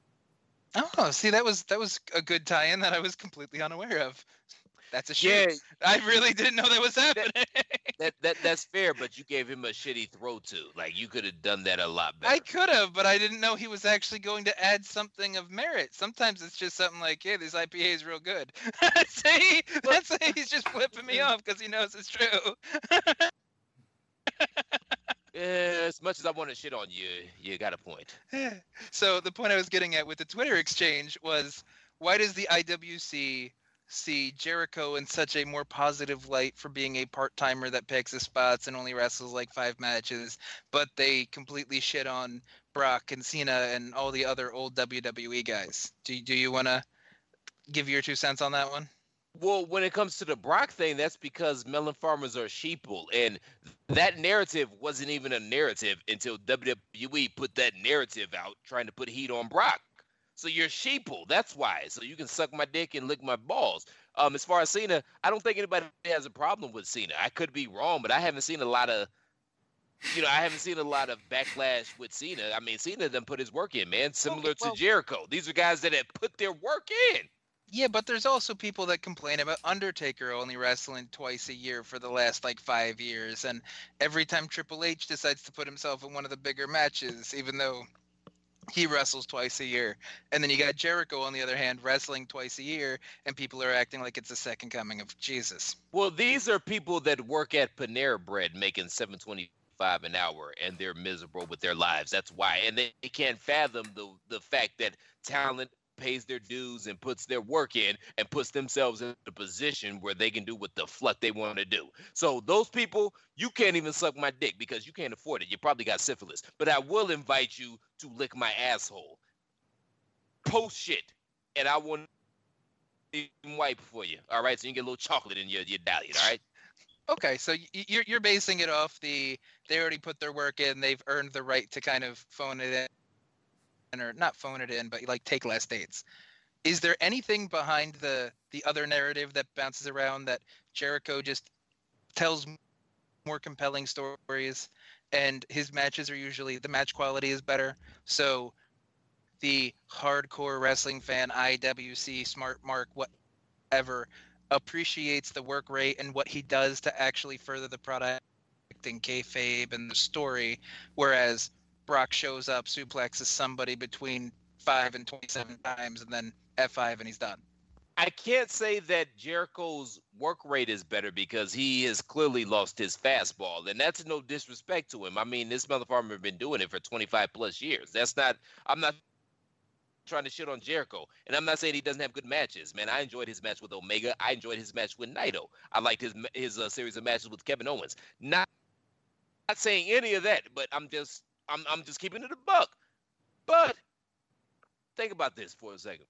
Oh, see, that was that was a good tie-in that I was completely unaware of. That's a shit. Yeah, I really didn't know that was happening.
That, that, that that's fair, but you gave him a shitty throw too. Like you could have done that a lot better.
I could have, but I didn't know he was actually going to add something of merit. Sometimes it's just something like, "Hey, this IPA is real good." See, that's he's just flipping me off because he knows it's true.
Yeah, as much as I want to shit on you, you got a point.
so the point I was getting at with the Twitter exchange was, why does the IWC see Jericho in such a more positive light for being a part timer that picks his spots and only wrestles like five matches, but they completely shit on Brock and Cena and all the other old WWE guys. Do do you want to give your two cents on that one?
Well, when it comes to the Brock thing, that's because melon farmers are sheeple, and that narrative wasn't even a narrative until WWE put that narrative out, trying to put heat on Brock. So you're sheeple. That's why. So you can suck my dick and lick my balls. Um, as far as Cena, I don't think anybody has a problem with Cena. I could be wrong, but I haven't seen a lot of, you know, I haven't seen a lot of backlash with Cena. I mean, Cena done put his work in, man. Similar well, to Jericho. These are guys that have put their work in.
Yeah, but there's also people that complain about Undertaker only wrestling twice a year for the last like five years, and every time Triple H decides to put himself in one of the bigger matches, even though he wrestles twice a year, and then you got Jericho on the other hand wrestling twice a year, and people are acting like it's the second coming of Jesus.
Well, these are people that work at Panera Bread making seven twenty five an hour, and they're miserable with their lives. That's why, and they can't fathom the the fact that talent pays their dues and puts their work in and puts themselves in a position where they can do what the fuck they want to do. So those people, you can't even suck my dick because you can't afford it. You probably got syphilis. But I will invite you to lick my asshole. Post shit. And I even wipe for you. All right, so you can get a little chocolate in your your dahlia. All right.
Okay, so you're you're basing it off the they already put their work in, they've earned the right to kind of phone it in, or not phone it in, but like take less dates. Is there anything behind the the other narrative that bounces around that Jericho just tells more compelling stories, and his matches are usually the match quality is better, so the hardcore wrestling fan, IWC, smart mark, whatever, appreciates the work rate and what he does to actually further the product and kayfabe and the story, whereas Brock shows up, suplexes somebody between five and twenty-seven times, and then F5 and he's done.
I can't say that Jericho's work rate is better because he has clearly lost his fastball, and that's no disrespect to him. I mean, this motherfucker has been doing it for 25 plus years. That's not. I'm not trying to shit on Jericho, and I'm not saying he doesn't have good matches. Man, I enjoyed his match with Omega. I enjoyed his match with Naito. I liked his his uh, series of matches with Kevin Owens. Not not saying any of that, but I'm just I'm I'm just keeping it a buck. But think about this for a second.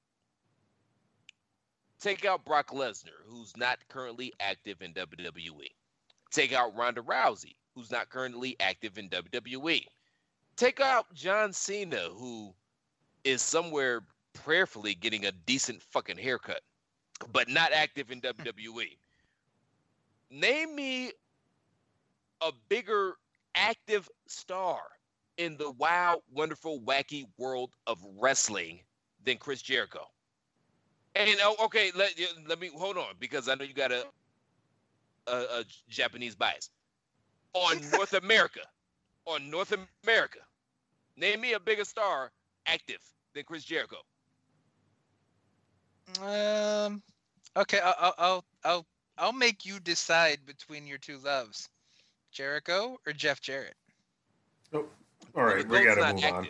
Take out Brock Lesnar, who's not currently active in WWE. Take out Ronda Rousey, who's not currently active in WWE. Take out John Cena, who is somewhere prayerfully getting a decent fucking haircut, but not active in WWE. Name me a bigger active star in the wild, wonderful, wacky world of wrestling than Chris Jericho. And oh, okay, let let me hold on because I know you got a a, a Japanese bias on North America. On North America, name me a bigger star active than Chris Jericho.
Um. Okay, I'll I'll I'll I'll, I'll make you decide between your two loves, Jericho or Jeff Jarrett.
All right, we got to
not
move on.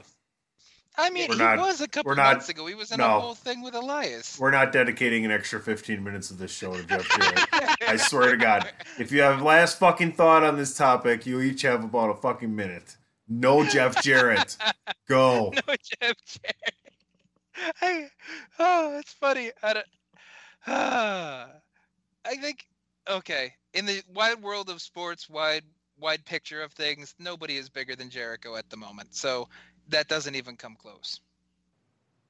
I mean,
We're
he
not-
was a couple
not-
months ago. He was in
no.
a whole thing with Elias.
We're not dedicating an extra 15 minutes of this show to Jeff Jarrett. I swear to God. If you have last fucking thought on this topic, you each have about a fucking minute. No Jeff Jarrett. Go.
no Jeff Jarrett. I, oh, it's funny. I, don't, ah, I think okay. In the wide world of sports, wide wide picture of things, nobody is bigger than Jericho at the moment. So that doesn't even come close.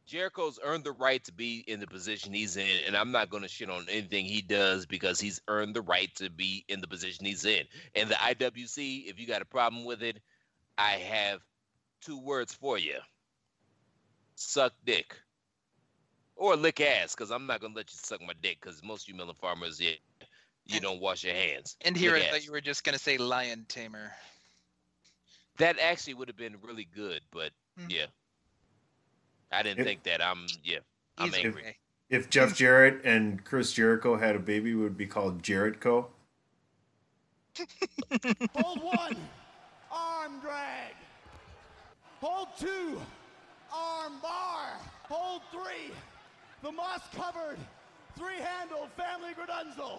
Jericho's earned the right to be in the position he's in, and I'm not going to shit on anything he does because he's earned the right to be in the position he's in. And the IWC, if you got a problem with it, I have two words for you: suck dick or lick ass. Because I'm not going to let you suck my dick. Because most of you melon farmers, yeah, you don't wash your hands.
And here I thought you were just gonna say lion tamer.
That actually would have been really good, but
Mhm.
yeah, I didn't
If-
think that. I'm yeah, I'm angry.
If Jeff Jarrett and Chris Jericho had a baby, it would be called Jarrett Co.
Hold one, arm drag. Hold two, arm bar. Hold three, the moss covered, three handled family gredunza.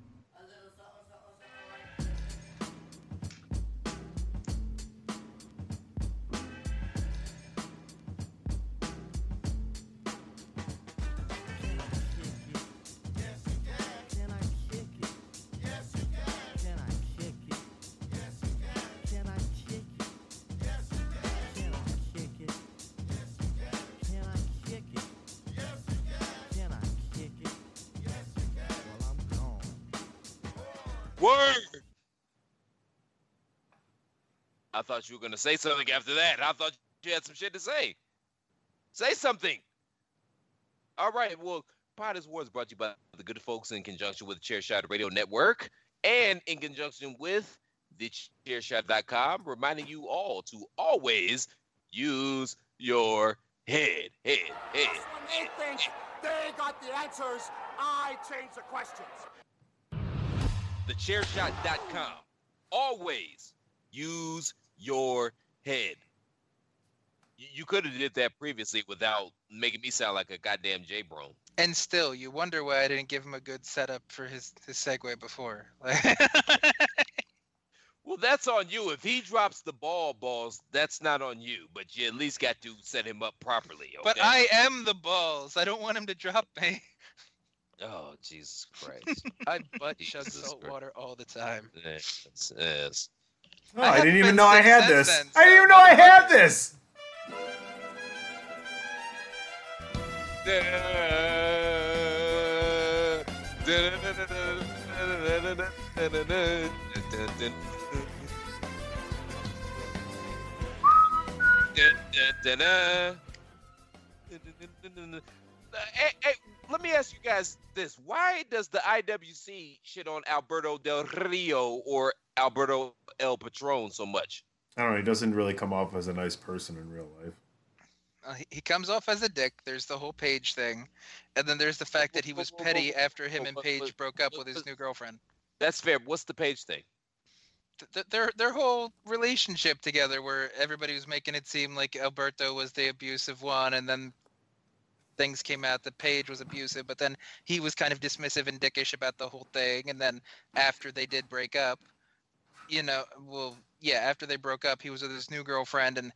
Word. I thought you were gonna say something after that. I thought you had some shit to say. Say something. All right. Well, Potter's Wars brought to you by the good folks in conjunction with the Chairshot Radio Network and in conjunction with the thechairshot.com, reminding you all to always use your head, head, head.
They think they got the answers. I change the questions.
thechairshot.com. Always use your head. You, you could have did that previously without making me sound like a goddamn J bro.
And still, you wonder why I didn't give him a good setup for his his segue before.
Well, that's on you. If he drops the ball, balls, that's not on you. But you at least got to set him up properly. Okay?
But I am the balls. I don't want him to drop me.
Oh Jesus Christ!
I butt chug
Jesus
salt
Christ.
water all the time.
Yes, yes.
Oh,
I
I, didn't even know I had this.
then,
I didn't even know I had this.
Hey, hey, let me ask you guys this: Why does the IWC shit on Alberto Del Rio or Alberto El Patron so much?
I don't know. He doesn't really come off as a nice person in real life.
Uh, he- he comes off as a dick. There's the whole Paige thing, and then there's the fact that he was petty after him and Paige broke up with his new girlfriend.
That's fair. What's the Paige thing?
Th- th- Their their whole relationship together, where everybody was making it seem like Alberto was the abusive one, and then things came out that Paige was abusive, but then he was kind of dismissive and dickish about the whole thing, and then after they did break up, you know, well, yeah, after they broke up, he was with his new girlfriend, and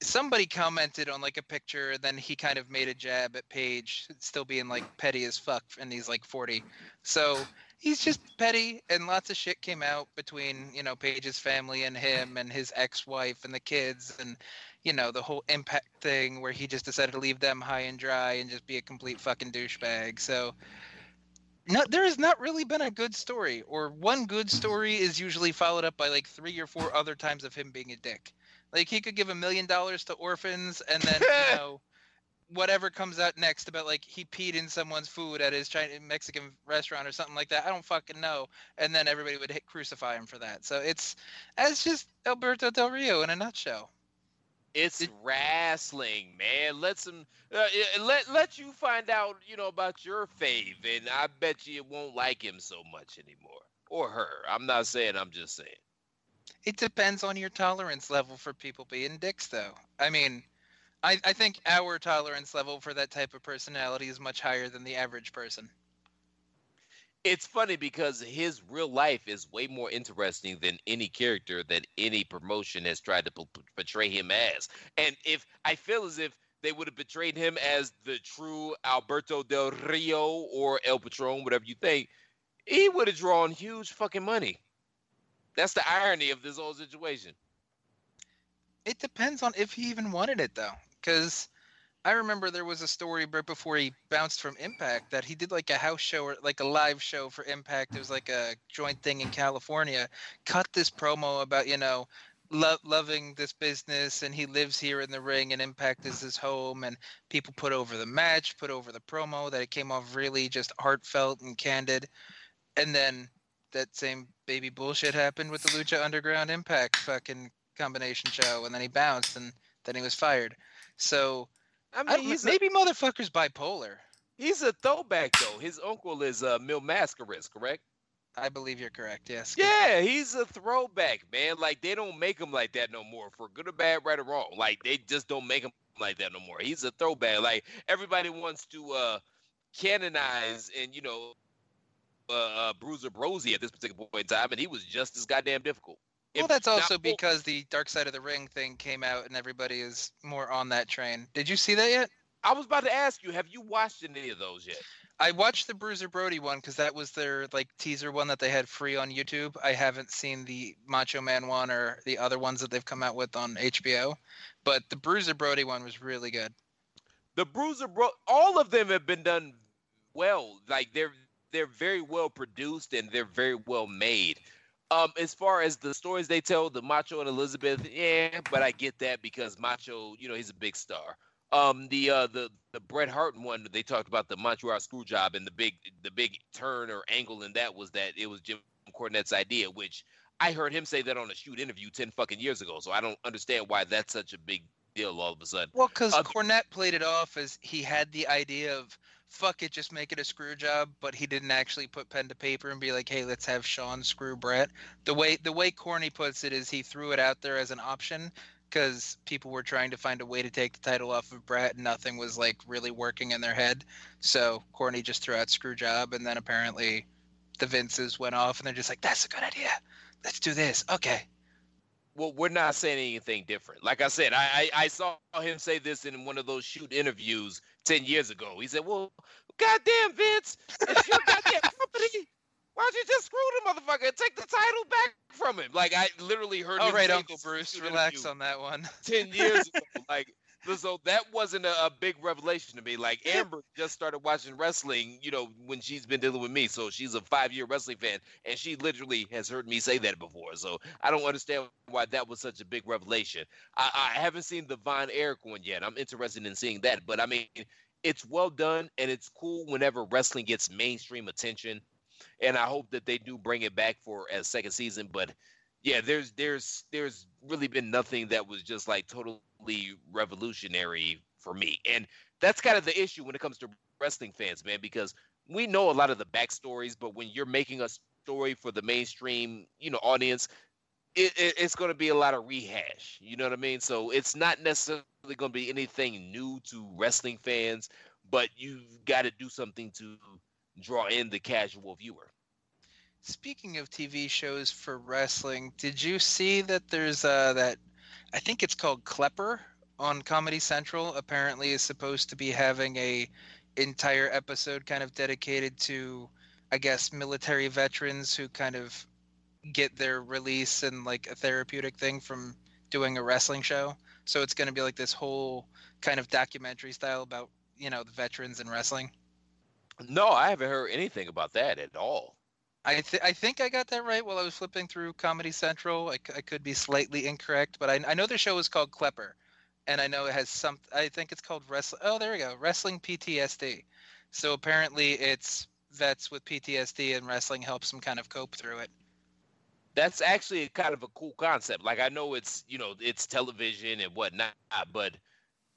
somebody commented on like a picture, and then he kind of made a jab at Paige, still being like petty as fuck, and he's like 40. So he's just petty, and lots of shit came out between you know Paige's family and him, and his ex-wife and the kids, and you know the whole impact thing where he just decided to leave them high and dry and just be a complete fucking douchebag. So. No, there has not really been a good story, or one good story is usually followed up by like three or four other times of him being a dick. Like he could give a million dollars to orphans, and then you know, whatever comes out next about like he peed in someone's food at his Chinese Mexican restaurant or something like that. I don't fucking know. And then everybody would hit crucify him for that. So it's as just Alberto Del Rio in a nutshell.
It's wrestling, man. Let some uh, let let you find out, you know, about your fave, and I bet you it won't like him so much anymore, or her. I'm not saying. I'm just saying.
It depends on your tolerance level for people being dicks, though. I mean, I, I think our tolerance level for that type of personality is much higher than the average person.
It's funny because his real life is way more interesting than any character that any promotion has tried to p- portray him as. And if I feel as if they would have betrayed him as the true Alberto Del Rio or El Patron, whatever you think, he would have drawn huge fucking money. That's the irony of this whole situation.
It depends on if he even wanted it, though. Because I remember there was a story right before he bounced from Impact that he did like a house show or like a live show for Impact. It was like a joint thing in California. Cut this promo about, you know, lo- loving this business and he lives here in the ring and Impact is his home. And people put over the match, put over the promo that it came off really just heartfelt and candid. And then that same baby bullshit happened with the Lucha Underground Impact fucking combination show, and then he bounced, and then he was fired. So
I
I
mean,
don't-
he's a-
maybe motherfucker's bipolar.
He's a throwback though. His uncle is uh, Mil Máscaras, correct?
I believe you're correct. Yes.
Yeah, he's a throwback, man. Like they don't make him like that no more, for good or bad, right or wrong. Like they just don't make him like that no more. He's a throwback. Like everybody wants to uh canonize and you know uh, uh Bruiser Brody at this particular point in time, and he was just as goddamn difficult.
Well, that's also because the Dark Side of the Ring thing came out, and everybody is more on that train. Did you see that yet?
I was about to ask you, have you watched any of those yet?
I watched the Bruiser Brody one because that was their like teaser one that they had free on YouTube. I haven't seen the Macho Man one or the other ones that they've come out with on HBO, but the Bruiser Brody one was really good.
the Bruiser Bro, all of them have been done well. Like they're they're very well produced and they're very well made. Um, as far as the stories they tell, the Macho and Elizabeth, yeah, but I get that because Macho, you know, he's a big star. Um, the uh, the the Bret Hart one, they talked about the Montreal screw job and the big the big turn or angle in that was that it was Jim Cornette's idea, which I heard him say that on a shoot interview ten fucking years ago. So I don't understand why that's such a big deal all of a sudden.
Well, because
Uh,
Cornette played it off as he had the idea of fuck it, just make it a screw job, but he didn't actually put pen to paper and be like, hey, let's have Shawn screw Bret. The way the way Corny puts it is he threw it out there as an option because people were trying to find a way to take the title off of Bret, and nothing was like really working in their head. So Corny just threw out screw job, and then apparently the Vinces went off, and they're just like, that's a good idea. let's do this. Okay.
Well, we're not saying anything different. Like I said, I, I, I saw him say this in one of those shoot interviews ten years ago. He said, "Well, goddamn Vince, it's your goddamn company. Why don't you just screw the motherfucker and take the title back from him?" Like I literally heard.
All
him
right,
say
Uncle Bruce, relax
interview
on that one.
ten years ago. Like so that wasn't a, a big revelation to me. Like Amber just started watching wrestling, you know, when she's been dealing with me. So she's a five year wrestling fan, and she literally has heard me say that before. So I don't understand why that was such a big revelation. I, I haven't seen the Von Erich one yet. I'm interested in seeing that, but I mean, it's well done and it's cool whenever wrestling gets mainstream attention. And I hope that they do bring it back for a second season. But yeah, there's there's there's really been nothing that was just like totally revolutionary for me. And that's kind of the issue when it comes to wrestling fans, man, because we know a lot of the backstories, but when you're making a story for the mainstream, you know, audience, it, it, it's going to be a lot of rehash. You know what I mean? So it's not necessarily going to be anything new to wrestling fans, but you've got to do something to draw in the casual viewer.
Speaking of TV shows for wrestling, did you see that there's uh, that I think it's called Klepper on Comedy Central apparently is supposed to be having a entire episode kind of dedicated to I guess military veterans who kind of get their release and like a therapeutic thing from doing a wrestling show. So it's going to be like this whole kind of documentary style about, you know, the veterans and wrestling.
No, I haven't heard anything about that at all.
I th- I think I got that right while I was flipping through Comedy Central. I, c- I could be slightly incorrect, but I, I know the show is called Klepper, and I know it has some. I think it's called wrestling. Oh, there we go, wrestling PTSD. So apparently, it's vets with PTSD, and wrestling helps them kind of cope through it.
That's actually kind of a cool concept. Like I know it's you know it's television and whatnot, but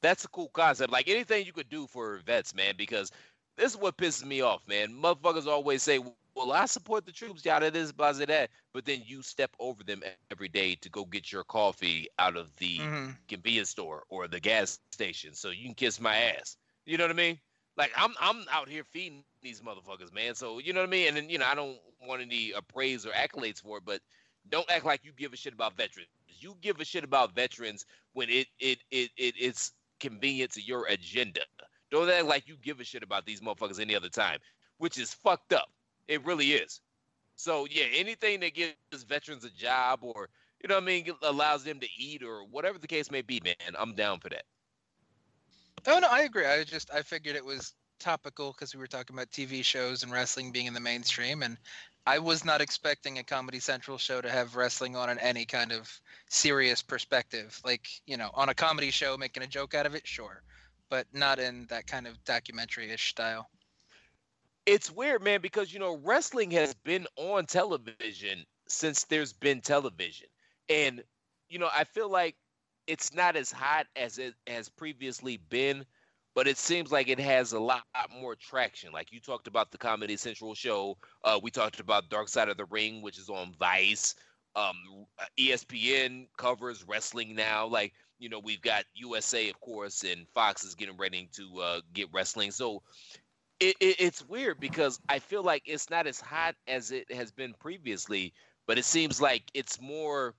that's a cool concept. Like anything you could do for vets, man, because this is what pisses me off, man. Motherfuckers always say, well, I support the troops, yada this, blah, that, but then you step over them every day to go get your coffee out of the
Mm-hmm.
convenience store or the gas station so you can kiss my ass. You know what I mean? Like I'm I'm out here feeding these motherfuckers, man. So you know what I mean? And then you know, I don't want any praise or accolades for it, but don't act like you give a shit about veterans. You give a shit about veterans when it it it, it it's convenient to your agenda. Don't act like you give a shit about these motherfuckers any other time, which is fucked up. It really is. So yeah, anything that gives veterans a job or you know what I mean allows them to eat or whatever the case may be, man, I'm down for that.
Oh no, I agree. I just I figured it was topical because we were talking about TV shows and wrestling being in the mainstream, and I was not expecting a Comedy Central show to have wrestling on in any kind of serious perspective. Like you know, on a comedy show, making a joke out of it, sure, but not in that kind of documentary-ish style.
It's weird, man, because you know wrestling has been on television since there's been television, and you know I feel like it's not as hot as it has previously been, but it seems like it has a lot more traction. Like you talked about the Comedy Central show, uh, we talked about Dark Side of the Ring, which is on Vice. Um, ESPN covers wrestling now. Like you know, we've got USA, of course, and Fox is getting ready to uh, get wrestling. So it, it, it's weird because I feel like it's not as hot as it has been previously, but it seems like it's more.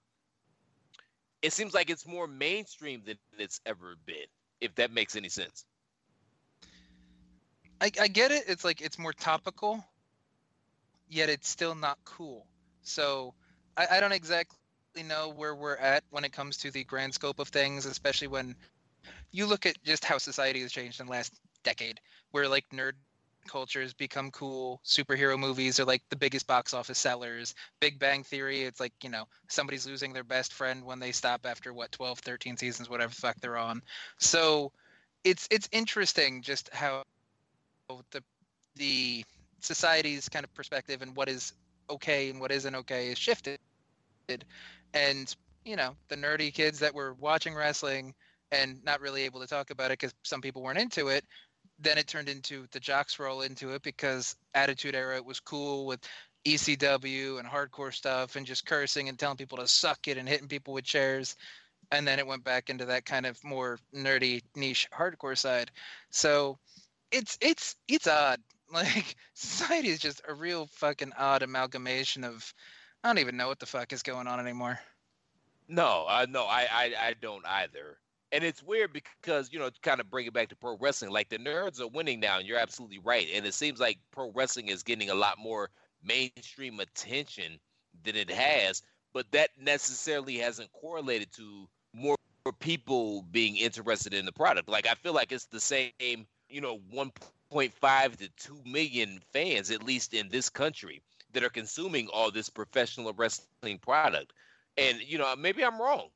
It seems like it's more mainstream than it's ever been. If that makes any sense.
I, I get it. It's like it's more topical, yet it's still not cool. So I, I don't exactly know where we're at when it comes to the grand scope of things, especially when you look at just how society has changed in the last decade, where like nerd culture has become cool. Superhero movies are like the biggest box office sellers. Big Bang Theory, it's like, you know, somebody's losing their best friend when they stop after what 12, 13 seasons, whatever the fuck they're on. So it's it's interesting just how the the society's kind of perspective and what is okay and what isn't okay is shifted. And, you know, the nerdy kids that were watching wrestling and not really able to talk about it because some people weren't into it, then it turned into the jocks roll into it because Attitude Era it was cool with ECW and hardcore stuff and just cursing and telling people to suck it and hitting people with chairs. And then it went back into that kind of more nerdy niche hardcore side. So it's it's it's odd. Like society is just a real fucking odd amalgamation of I don't even know what the fuck is going on anymore.
No, uh, no, I, I, I don't either. And it's weird because you know, kind of bring it back to pro wrestling, like the nerds are winning now, and you're absolutely right. And it seems like pro wrestling is getting a lot more mainstream attention than it has, but that necessarily hasn't correlated to more people being interested in the product. Like I feel like it's the same, you know, 1.5 to 2 million fans, at least in this country, that are consuming all this professional wrestling product. And you know, maybe I'm wrong,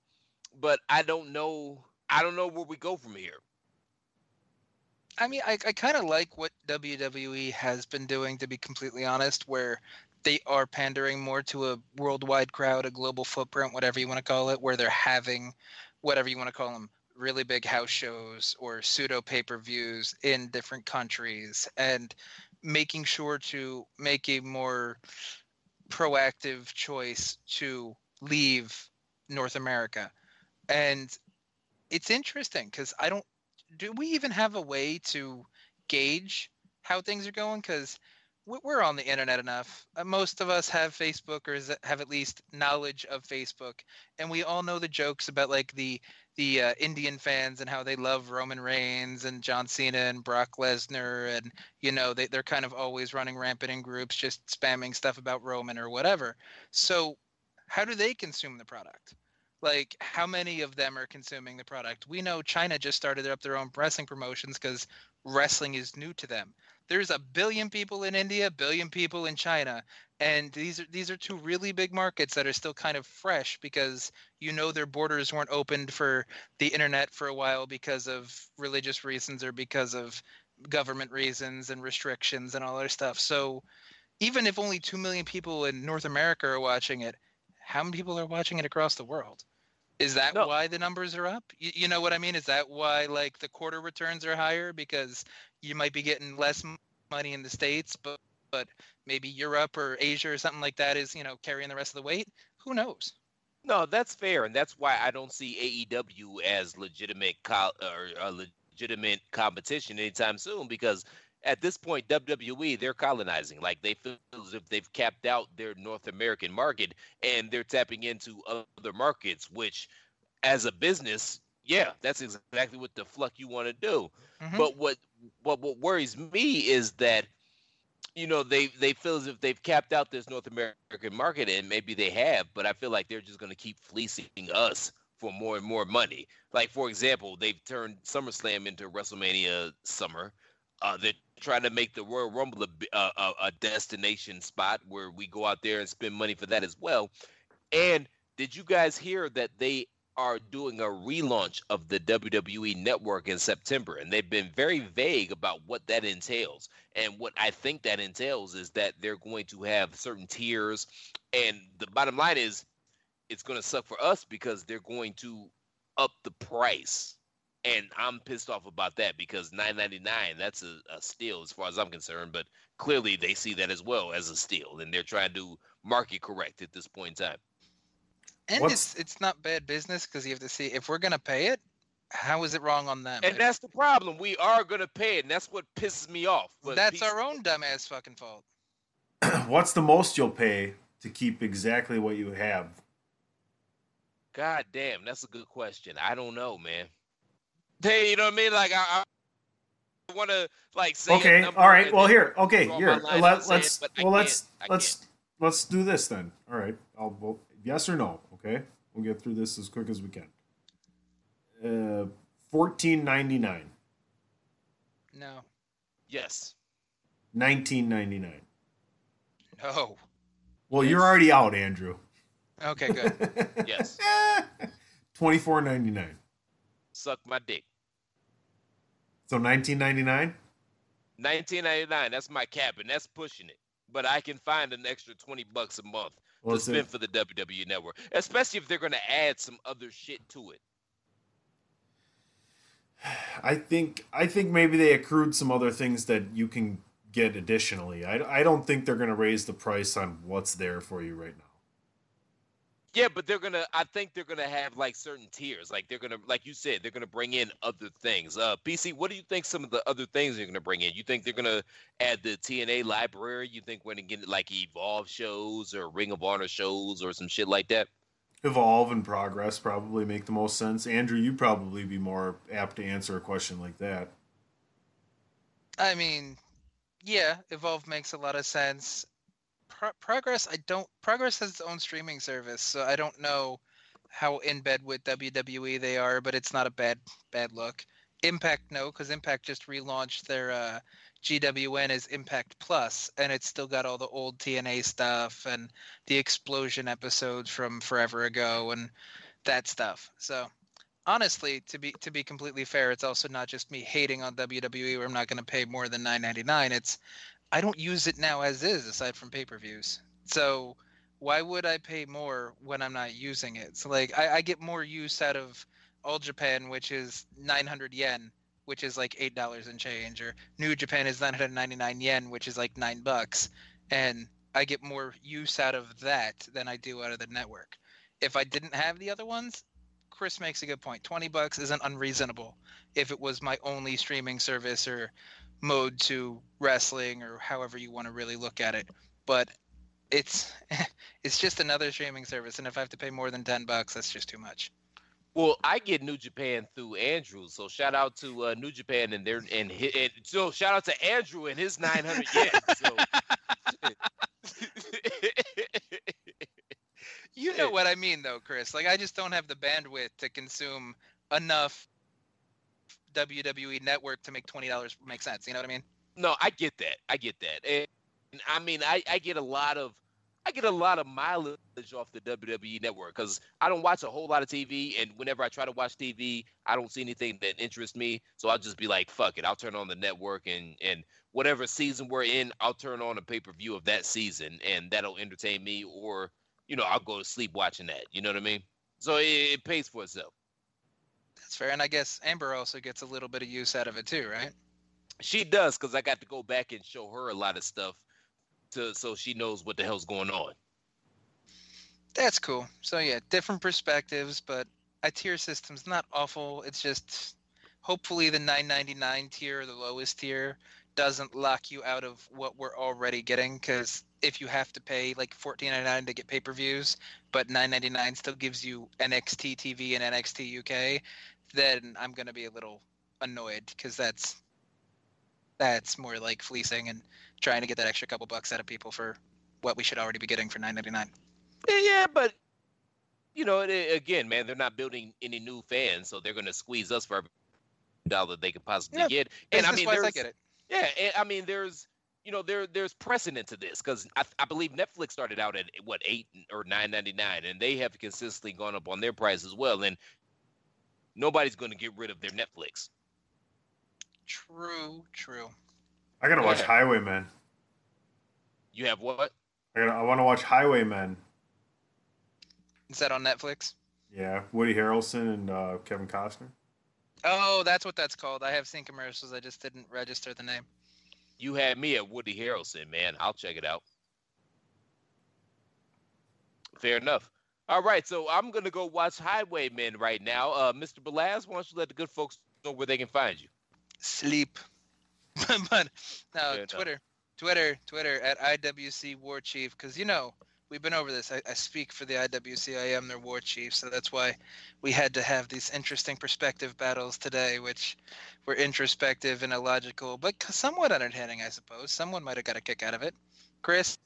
but I don't know. I don't know where we go from here.
I mean, I, I kind of like what WWE has been doing, to be completely honest, where they are pandering more to a worldwide crowd, a global footprint, whatever you want to call it, where they're having whatever you want to call them really big house shows or pseudo pay per views in different countries and making sure to make a more proactive choice to leave North America. And it's interesting because I don't do we even have a way to gauge how things are going? Because we're on the internet enough. Uh, most of us have Facebook or have at least knowledge of Facebook, and we all know the jokes about like the the uh, Indian fans and how they love Roman Reigns and John Cena and Brock Lesnar, and you know they they're kind of always running rampant in groups, just spamming stuff about Roman or whatever. So, how do they consume the product? Like, how many of them are consuming the product? We know China just started up their own wrestling promotions because wrestling is new to them there's a billion people in India, a billion people in China, and these are these are two really big markets that are still kind of fresh because you know their borders weren't opened for the internet for a while because of religious reasons or because of government reasons and restrictions and all that stuff. So even if only 2 million people in North America are watching it, how many people are watching it across the world? Is that no. why the numbers are up? You, you, know what I mean? Is that why like the quarter returns are higher because you might be getting less money in the states, but but maybe Europe or Asia or something like that is you know carrying the rest of the weight. Who knows?
No, that's fair, and that's why I don't see AEW as legitimate co- or a legitimate competition anytime soon because at this point WWE they're colonizing. Like they feel as if they've capped out their North American market and they're tapping into other markets which as a business yeah that's exactly what the fuck you want to do. Mm-hmm. but what what what worries me is that you know they they feel as if they've capped out this North American market and maybe they have but I feel like they're just going to keep fleecing us for more and more money. Like for example they've turned SummerSlam into WrestleMania summer. Uh, they're trying to make the Royal Rumble a, a, a destination spot where we go out there and spend money for that as well. And did you guys hear that they are doing a relaunch of the WWE network in September, and they've been very vague about what that entails. And what I think that entails is that they're going to have certain tiers, and the bottom line is it's going to suck for us because they're going to up the price and I'm pissed off about that because 9.99 that's a, a, steal as far as I'm concerned. But clearly they see that as well as a steal, and they're trying to market correct at this point in time.
And What's... it's it's not bad business because you have to see if we're gonna pay it. How is it wrong on them?
And that's the problem. We are gonna pay it, and that's what pisses me off.
But that's our own dumbass fucking fault.
What's the most you'll pay to keep exactly what you have?
God damn, that's a good question. I don't know, man. Hey, you know what I mean? Like I, I want to like say.
Okay, all right. Well, here, okay, here. Let, us it, well let's let's let's do this then. All right, I'll vote yes or no. Okay, we'll get through this as quick as we can. Uh, fourteen ninety nine.
No.
Yes.
Nineteen ninety nine.
No.
Well, yes. you're already out, Andrew.
Okay, good.
yes.
Twenty four ninety nine.
Suck my dick.
So 1999?
1999. That's my cap, and that's pushing it. But I can find an extra 20 bucks a month well, to spend it? for the WWE Network, especially if they're going to add some other shit to it.
I think I think maybe they accrued some other things that you can get additionally. I, I don't think they're going to raise the price on what's there for you right now.
Yeah, but they're gonna. I think they're gonna have like certain tiers. Like they're gonna, like you said, they're gonna bring in other things. Uh, PC, what do you think? Some of the other things they're gonna bring in. You think they're gonna add the TNA library? You think we're gonna get like Evolve shows or Ring of Honor shows or some shit like that?
Evolve and progress probably make the most sense. Andrew, you'd probably be more apt to answer a question like that.
I mean, yeah, Evolve makes a lot of sense. Pro- Progress, I don't. Progress has its own streaming service, so I don't know how in bed with WWE they are, but it's not a bad bad look. Impact, no, because Impact just relaunched their uh, GWN as Impact Plus, and it's still got all the old TNA stuff and the explosion episodes from forever ago and that stuff. So honestly, to be to be completely fair, it's also not just me hating on WWE where I'm not going to pay more than 9.99. It's I don't use it now as is aside from pay-per-views. So why would I pay more when I'm not using it? So like I, I get more use out of All Japan, which is 900 yen, which is like eight dollars and change, or New Japan is 999 yen, which is like nine bucks, and I get more use out of that than I do out of the network. If I didn't have the other ones, Chris makes a good point. 20 bucks isn't unreasonable if it was my only streaming service or mode to wrestling or however you want to really look at it. But it's it's just another streaming service and if I have to pay more than 10 bucks, that's just too much.
Well, I get New Japan through Andrew, so shout out to uh, New Japan and their and, hi- and so shout out to Andrew and his 900 yen. So
You know what I mean though, Chris. Like I just don't have the bandwidth to consume enough WWE network to make $20 make sense. You know what I mean?
no, I get that. I get that. And, and I mean, I, I get a lot of I get a lot of mileage off the WWE network because I don't watch a whole lot of TV, and whenever I try to watch TV, I don't see anything that interests me. So I'll just be like, "Fuck it," I'll turn on the network, and and whatever season we're in, I'll turn on a pay per view of that season, and that'll entertain me, or you know, I'll go to sleep watching that. You know what I mean? So it, it pays for itself.
That's fair. And I guess Amber also gets a little bit of use out of it too, right?
She does because I got to go back and show her a lot of stuff, to so she knows what the hell's going on.
That's cool. So yeah, different perspectives, but a tier system's not awful. It's just hopefully the 999 tier, or the lowest tier, doesn't lock you out of what we're already getting. Because if you have to pay like 14.99 to get pay-per-views, but 9.99 still gives you NXT TV and NXT UK, then I'm gonna be a little annoyed because that's that's more like fleecing and trying to get that extra couple bucks out of people for what we should already be getting for 9.99.
Yeah, but you know, eh, again, man, they're not building any new fans, so they're going to squeeze us for every dollar they can possibly
Yeah,
get. And I mean,
business-wise, I
there's,
get it.
Yeah, and, I mean, there's, you know, there there's precedent to this because I, I believe Netflix started out at what eight or nine ninety nine, and they have consistently gone up on their price as well. And nobody's going to get rid of their Netflix.
True, true.
I gotta
Go
watch
ahead.
Highwaymen.
You have what?
I gotta. I want to watch Highwaymen.
Is that on Netflix?
Yeah, Woody Harrelson and uh, Kevin Costner.
Oh, that's what that's called. I have seen commercials. I just didn't register the name.
You had me at Woody Harrelson, man. I'll check it out. Fair enough. All right, so I'm gonna go watch Highwaymen right now. Uh, Mr. Belaz, why don't you let the good folks know where they can find you?
Sleep. but no,
Fair enough.
Twitter, Twitter, Twitter at IWC War Chief, because you know we've been over this. I, I speak for the IWC. I am their war chief, so that's why we had to have these interesting perspective battles today, which were introspective and illogical, but somewhat entertaining, I suppose. Someone might have got a kick out of it. Chris,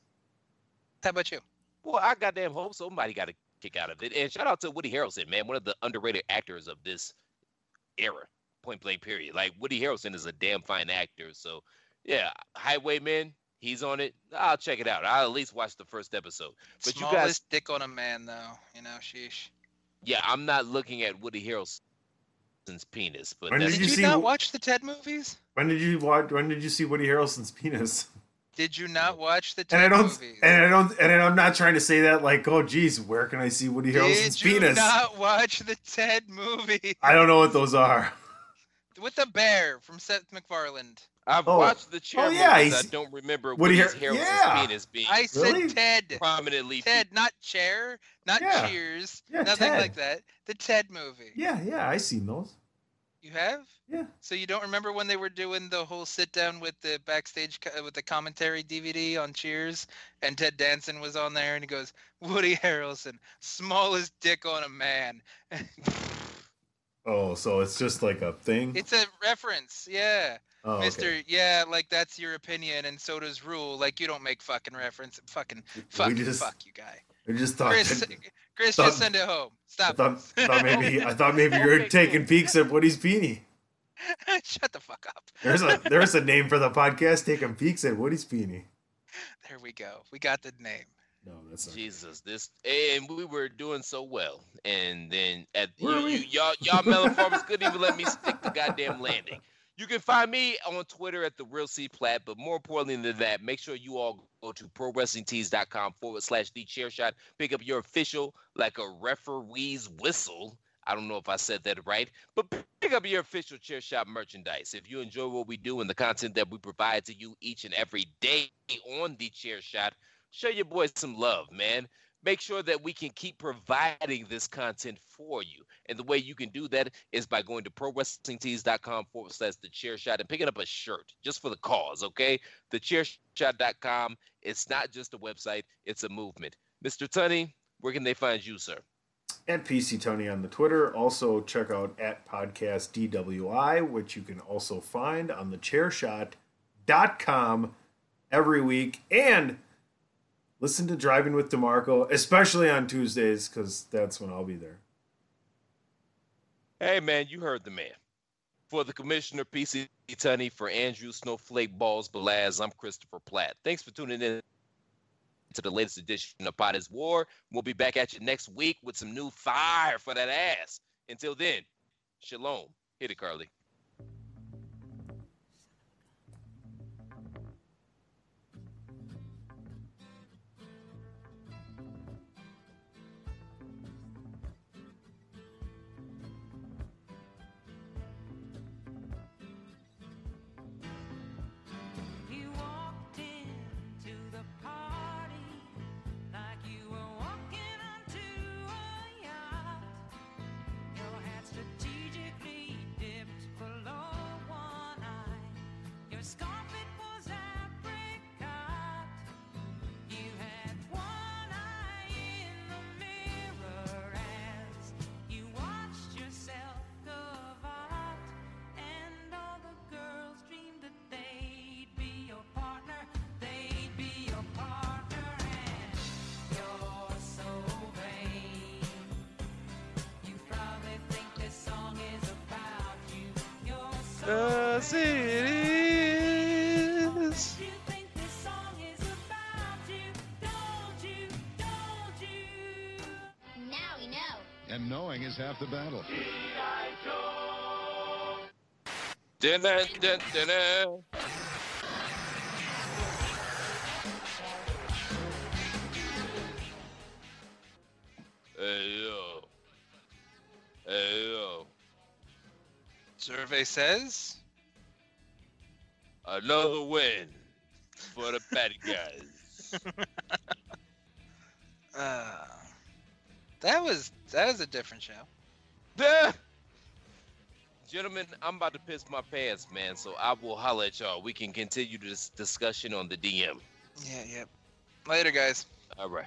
how about you?
Well, I goddamn hope somebody got a kick out of it. And shout out to Woody Harrelson, man, one of the underrated actors of this era, point blank period. Like Woody Harrelson is a damn fine actor. So yeah, Highwaymen, he's on it. I'll check it out. I'll at least watch the first episode. But
Smallest
you guys
dick on a man, though. You know, sheesh.
Yeah, I'm not looking at Woody Harrelson's penis, but
When
that's
did
Did
you
you
see
not
Wo-
watch the Ted movies?
When did you watch? When did you see Woody Harrelson's penis?
Did you not watch the Ted
And I don't.
movies?
And I don't. And I'm not trying to say that like, oh, geez, where can I see Woody Harrelson's penis?
Did you
penis?
not watch the Ted movie?
I don't know what those are.
with the bear from Seth MacFarlane.
I've
Oh.
watched the chair
Oh, yeah,
movies. I don't remember
Woody
Woody's
Har-
Harrelson's
yeah.
penis being
I
Really?
said Ted.
prominently.
Ted, not chair, not
Yeah.
Cheers,
Yeah,
nothing
Ted.
like that. The Ted movie.
Yeah, yeah, I seen those.
You have?
Yeah.
So you don't remember when they were doing the whole sit down with the backstage co- with the commentary DVD on Cheers, and Ted Danson was on there, and he goes, "Woody Harrelson, smallest dick on a man."
Oh, so it's just like a thing.
It's a reference, yeah.
Oh, okay.
Mister, yeah, like that's your opinion, and so does Rule. Like you don't make fucking reference. Fucking fuck,
just-
fuck you, guy.
I just thought.
Chris, Chris,
thought-
just send it home.
I
Stop.
thought, I thought maybe I thought maybe you were taking peeks at Woody's peenie.
Shut the fuck up.
There's a there's a name for the podcast. Taking peeks at Woody's peenie.
There we go. We got the name.
No, that's not.
Jesus, this and we were doing so well, and then at you, you, y'all y'all mellow farmers couldn't even let me stick the goddamn landing. You can find me on Twitter at the Real C Plat, but more importantly than that, make sure you all go to prowrestlingtees.com forward slash the chair shot. Pick up your official like a referee's whistle. I don't know if I said that right, but pick up your official chair shot merchandise. If you enjoy what we do and the content that we provide to you each and every day on the chair shot, show your boys some love, man. Make sure that we can keep providing this content for you. And the way you can do that is by going to prowrestlingtees.com forward slash the chair shot and picking up a shirt just for the cause, okay? The chairshot.com. It's not just a website, it's a movement. Mr. Tunney, where can they find you, sir?
At PC Tony on the Twitter. Also check out at podcast DWI, which you can also find on the chairshot.com every week. And listen to Driving with DeMarco, especially on Tuesdays, because that's when I'll be there.
Hey, man, you heard the man. For the commissioner, PC Tunney, for Andrew Snowflake Balls Belaz, I'm Christopher Platt. Thanks for tuning in to the latest edition of Pot is War. We'll be back at you next week with some new fire for that ass. Until then, shalom. Hit it, Carly.
Now we know.
And knowing is half the battle.
Dun, dun, dun, dun, dun. Hey yo. Hey yo.
Survey says.
Another win for the bad guys.
Uh, that was that was a different show.
Duh. Gentlemen, I'm about to piss my pants, man. So I will holler at y'all. We can continue this discussion on the DM.
Yeah, yep. Later, guys.
All right.